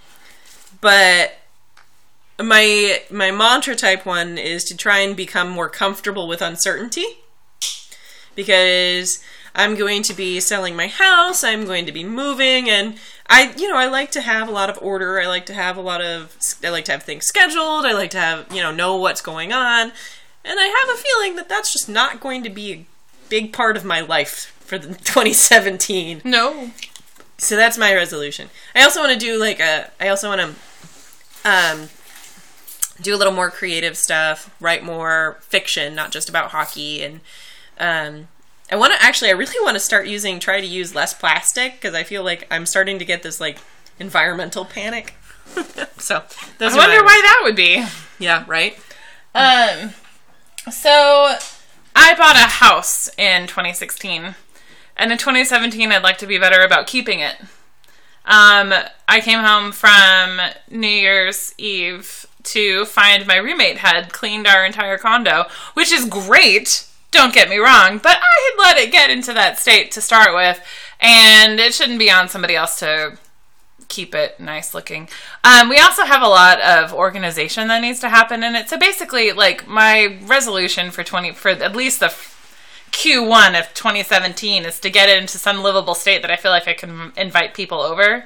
but my my mantra type one is to try and become more comfortable with uncertainty because I'm going to be selling my house, I'm going to be moving and I you know, I like to have a lot of order. I like to have a lot of I like to have things scheduled. I like to have, you know, know what's going on. And I have a feeling that that's just not going to be a big part of my life for the 2017. No. So that's my resolution. I also want to do like a. I also want to um, do a little more creative stuff, write more fiction, not just about hockey. And um, I want to actually. I really want to start using. Try to use less plastic because I feel like I'm starting to get this like environmental panic. so I wonder why that would be. Yeah. Right. Um, so I bought a house in 2016, and in 2017, I'd like to be better about keeping it. Um, I came home from New Year's Eve to find my roommate had cleaned our entire condo, which is great. Don't get me wrong, but I had let it get into that state to start with, and it shouldn't be on somebody else to keep it nice looking. Um, we also have a lot of organization that needs to happen in it. So basically, like my resolution for twenty for at least the Q1 of 2017 is to get it into some livable state that I feel like I can invite people over.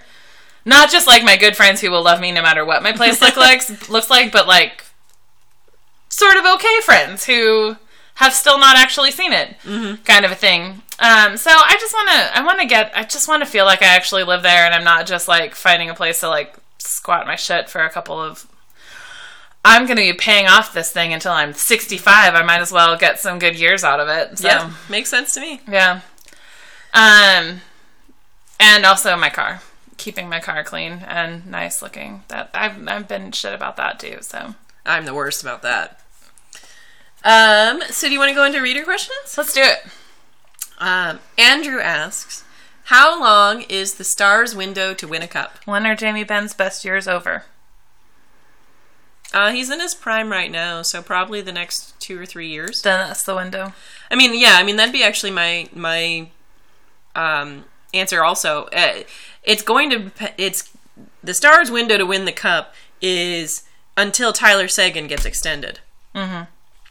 Not just like my good friends who will love me no matter what my place look like looks like, but like sort of okay friends who have still not actually seen it, kind of a thing. Um, so I just want to, I want to get, I just want to feel like I actually live there, and I'm not just like finding a place to like squat my shit for a couple of. I'm going to be paying off this thing until I'm 65. I might as well get some good years out of it. So, Yeah. Makes sense to me. yeah. Um, and also my car, keeping my car clean and nice looking. That I've I've been shit about that too. So I'm the worst about that. Um. So do you want to go into reader questions? let's do it. Um, Andrew asks, How long is the Stars' window to win a cup? When are Jamie Benn's best years over? Uh, he's in his prime right now, so probably the next two or three years. Then that's the window. I mean, yeah, I mean that'd be actually my my um, answer. Also, uh, it's going to it's the Stars' window to win the cup is until Tyler Seguin gets extended, mm-hmm.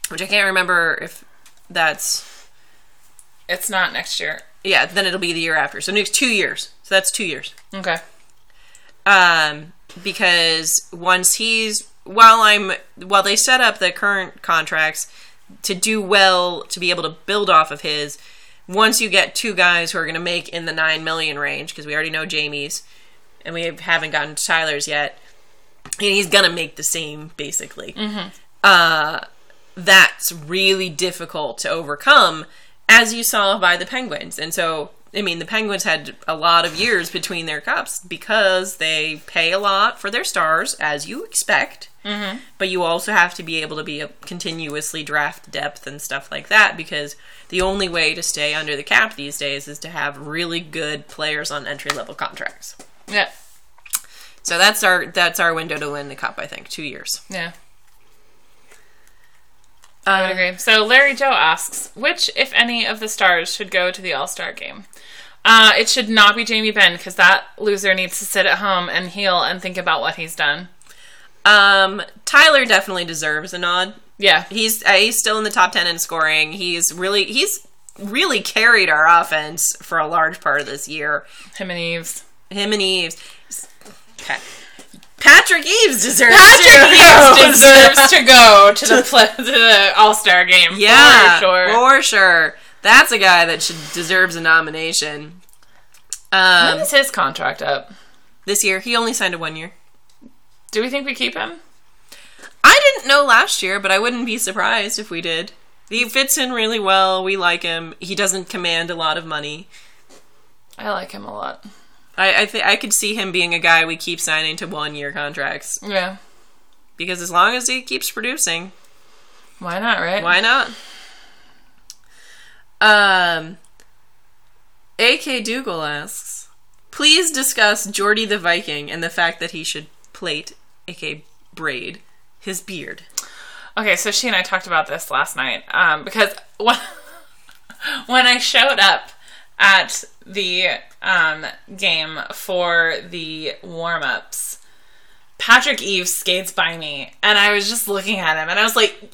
Which I can't remember if that's It's not next year. yeah. Then it'll be the year after, so next two years. So that's two years. Okay. um, because once he's while I'm while they set up the current contracts to do well to be able to build off of his. Once you get two guys who are going to make in the nine million range, because we already know Jamie's, and we haven't gotten to Tyler's yet, and he's going to make the same basically. Uh, that's really difficult to overcome, as you saw by the Penguins. And so, I mean, the Penguins had a lot of years between their cups because they pay a lot for their stars, as you expect. Mm-hmm. But you also have to be able to be a continuously draft depth and stuff like that because the only way to stay under the cap these days is to have really good players on entry level contracts. Yeah. So that's our that's our window to win the cup. I think two years. Yeah. I would agree. So Larry Joe asks, which, if any, of the stars should go to the All Star game? Uh, it should not be Jamie Benn because that loser needs to sit at home and heal and think about what he's done. Um, Tyler definitely deserves a nod. Yeah, He's uh, he's still in the top ten in scoring. He's really he's really carried our offense for a large part of this year. him and Eaves. Him and Eaves. Pa- Patrick Eaves deserves Patrick to Eaves go. deserves to go to the play, to the All Star game. Yeah, for sure. for sure. That's a guy that should deserves a nomination. Um, when is his contract up? this year he only signed a one year. Do we think we keep him? I didn't know last year, but I wouldn't be surprised if we did. He fits in really well. We like him. He doesn't command a lot of money. I like him a lot. I I, th- I could see him being a guy we keep signing to one year contracts Yeah, because as long as he keeps producing, why not? Right? why not? Um, A.K. Dougal asks, please discuss Jordy the Viking and the fact that he should plate, A.K. braid, his beard. Okay, so she and I talked about this last night um, because when, when I showed up at the um, game for the warm ups, Patrick Eaves skates by me, and I was just looking at him, and I was like,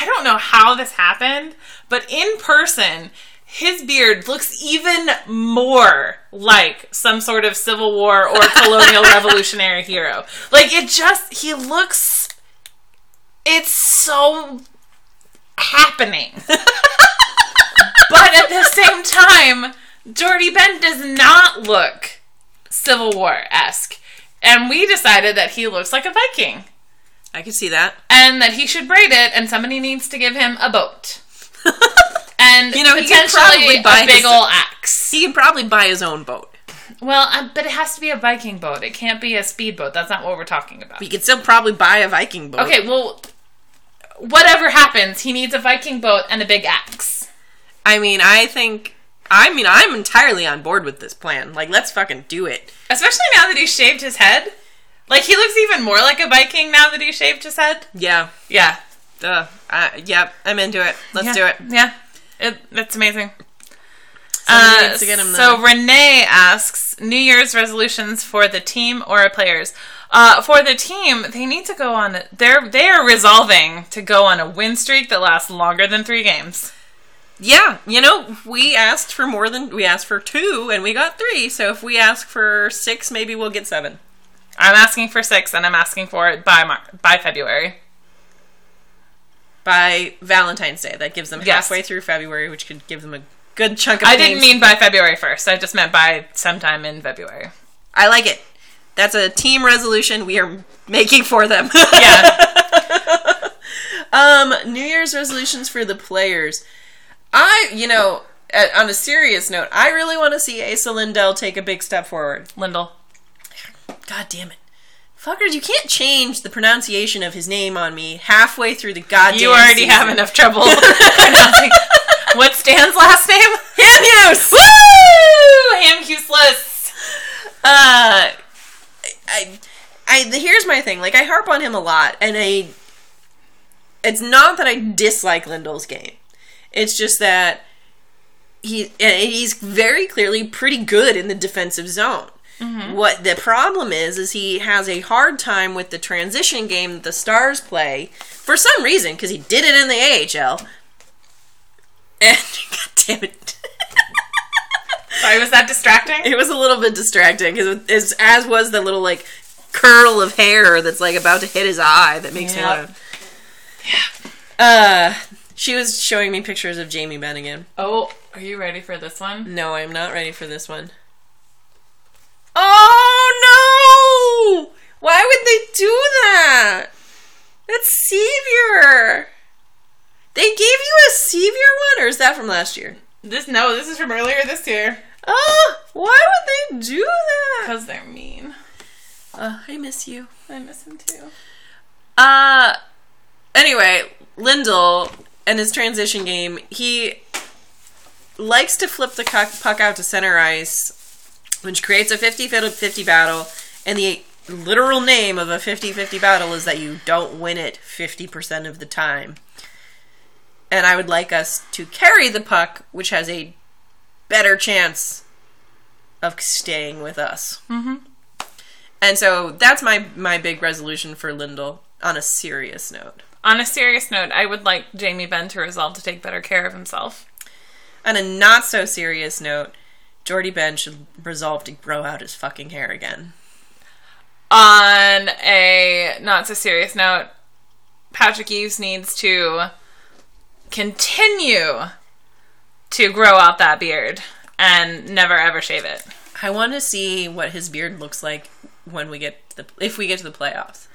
I don't know how this happened, but in person, his beard looks even more like some sort of Civil War or colonial revolutionary hero. Like, it just, he looks it's so happening. but at the same time, Jordie Benn does not look Civil War esque. And we decided that he looks like a Viking. I could see that. And that he should braid it, and somebody needs to give him a boat. And You know, he could potentially probably buy a big his- ol' axe. He can probably buy his own boat. Well, uh, but it has to be a Viking boat. It can't be a speedboat. That's not what we're talking about. He could still probably buy a Viking boat. Okay, well, whatever happens, he needs a Viking boat and a big axe. I mean, I think. I mean, I'm entirely on board with this plan. Like, let's fucking do it. Especially now that he shaved his head. Like, he looks even more like a Viking now that he shaved his head. Yeah. Yeah. Uh, uh, yep, I'm into it. Let's yeah. do it. Yeah. It, that's amazing. Uh, needs to get him so Renee asks New Year's resolutions for the team or players. Uh, for the team, they need to go on. They're they are resolving to go on a win streak that lasts longer than three games. Yeah, you know, we asked for more than we asked for two, and we got three. So if we ask for six, maybe we'll get seven. I'm asking for six, and I'm asking for it by Mar- by February. by Valentine's Day. That gives them Yes. halfway through February, which could give them a good chunk of. I didn't mean by February first. I just meant by sometime in February. I like it. That's a team resolution we are making for them. Yeah. um, New Year's resolutions for the players. I, you know, on a serious note, I really want to see Esa Lindell take a big step forward. Lindell. God damn it. Fuckers, you can't change the pronunciation of his name on me halfway through the goddamn You already season. have enough trouble pronouncing. What's Stan's last name? Yeah, Woo! Ham useless. Uh, I, I, here's my thing. Like, I harp on him a lot, and I. It's not that I dislike Lindell's game. It's just that he he's very clearly pretty good in the defensive zone. What the problem is is he has a hard time with the transition game that the Stars play for some reason because he did it in the AHL. And god damn it. Sorry, was that distracting? It was a little bit distracting because as was the little like curl of hair that's like about to hit his eye that makes me Yep. to. Uh, she was showing me pictures of Jamie Benn again. Oh, are you ready for this one? No, I'm not ready for this one. Oh no! Why would they do that? That's Savior. They gave you a Savior one, or is that from last year? This no, this is from earlier this year. Oh, why would they do that? Because they're mean. Uh, I miss you. I miss him too. Uh anyway, Lindell and his transition game, he likes to flip the puck out to center ice, which creates a 50-50 battle, and the literal name of a 50-50 battle is that you don't win it 50% of the time. And I would like us to carry the puck, which has a better chance of staying with us. Mhm. And so that's my my big resolution for Lindell on a serious note. On a serious note, I would like Jamie Benn to resolve to take better care of himself. On a not so serious note, Jordie Benn should resolve to grow out his fucking hair again. On a not so serious note, Patrick Eaves needs to continue to grow out that beard and never ever shave it. I want to see what his beard looks like when we get to the if we get to the playoffs.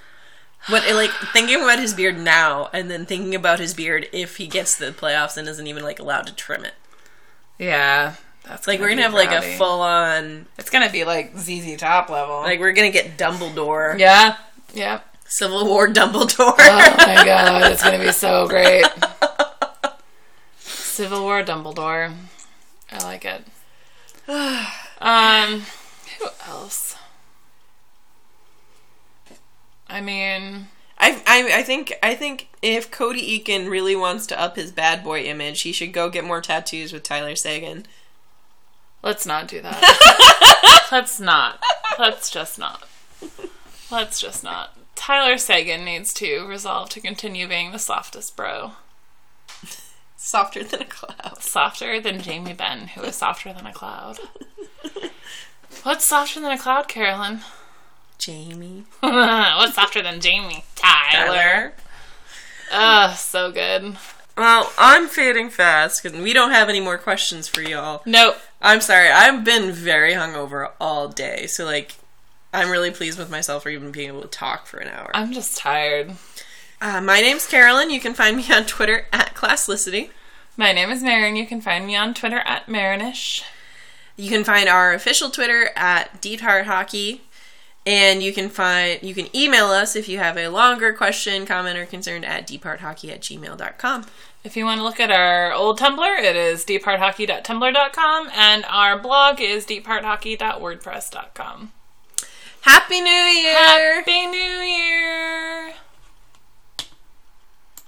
What like thinking about his beard now and then thinking about his beard if he gets the playoffs and isn't even like allowed to trim it. Yeah, that's Like we're gonna have like a full on It's gonna be like ZZ Top level. like we're gonna get Dumbledore, yeah, yeah. Civil War Dumbledore. Oh my god, it's gonna be so great. Civil War Dumbledore. I like it. Um, who else? I mean, I, I I think I think if Cody Eakin really wants to up his bad boy image, he should go get more tattoos with Tyler Seguin. let's not do that. let's not. Let's just not. Let's just not. Tyler Seguin needs to resolve to continue being the softest bro. Softer than a cloud. Softer than Jamie Benn, who is softer than a cloud. What's softer than a cloud, Carolyn? Jamie. What's softer than Jamie? Tyler. Ugh, so good. Well, I'm fading fast because we don't have any more questions for y'all. Nope. I'm sorry, I've been very hungover all day, so like, I'm really pleased with myself for even being able to talk for an hour. I'm just tired. Uh, my name's Carolyn. You can find me on Twitter at Classlicity. My name is Marin. You can find me on Twitter at Marinish. You can find our official Twitter at Deep Heart Hockey. And you can find you can email us if you have a longer question, comment, or concern at deephearthockey at gmail.com. If you want to look at our old Tumblr, it is deephearthockey.tumblr.com, and our blog is deephearthockey.wordpress.com. Happy New Year! Happy New Year!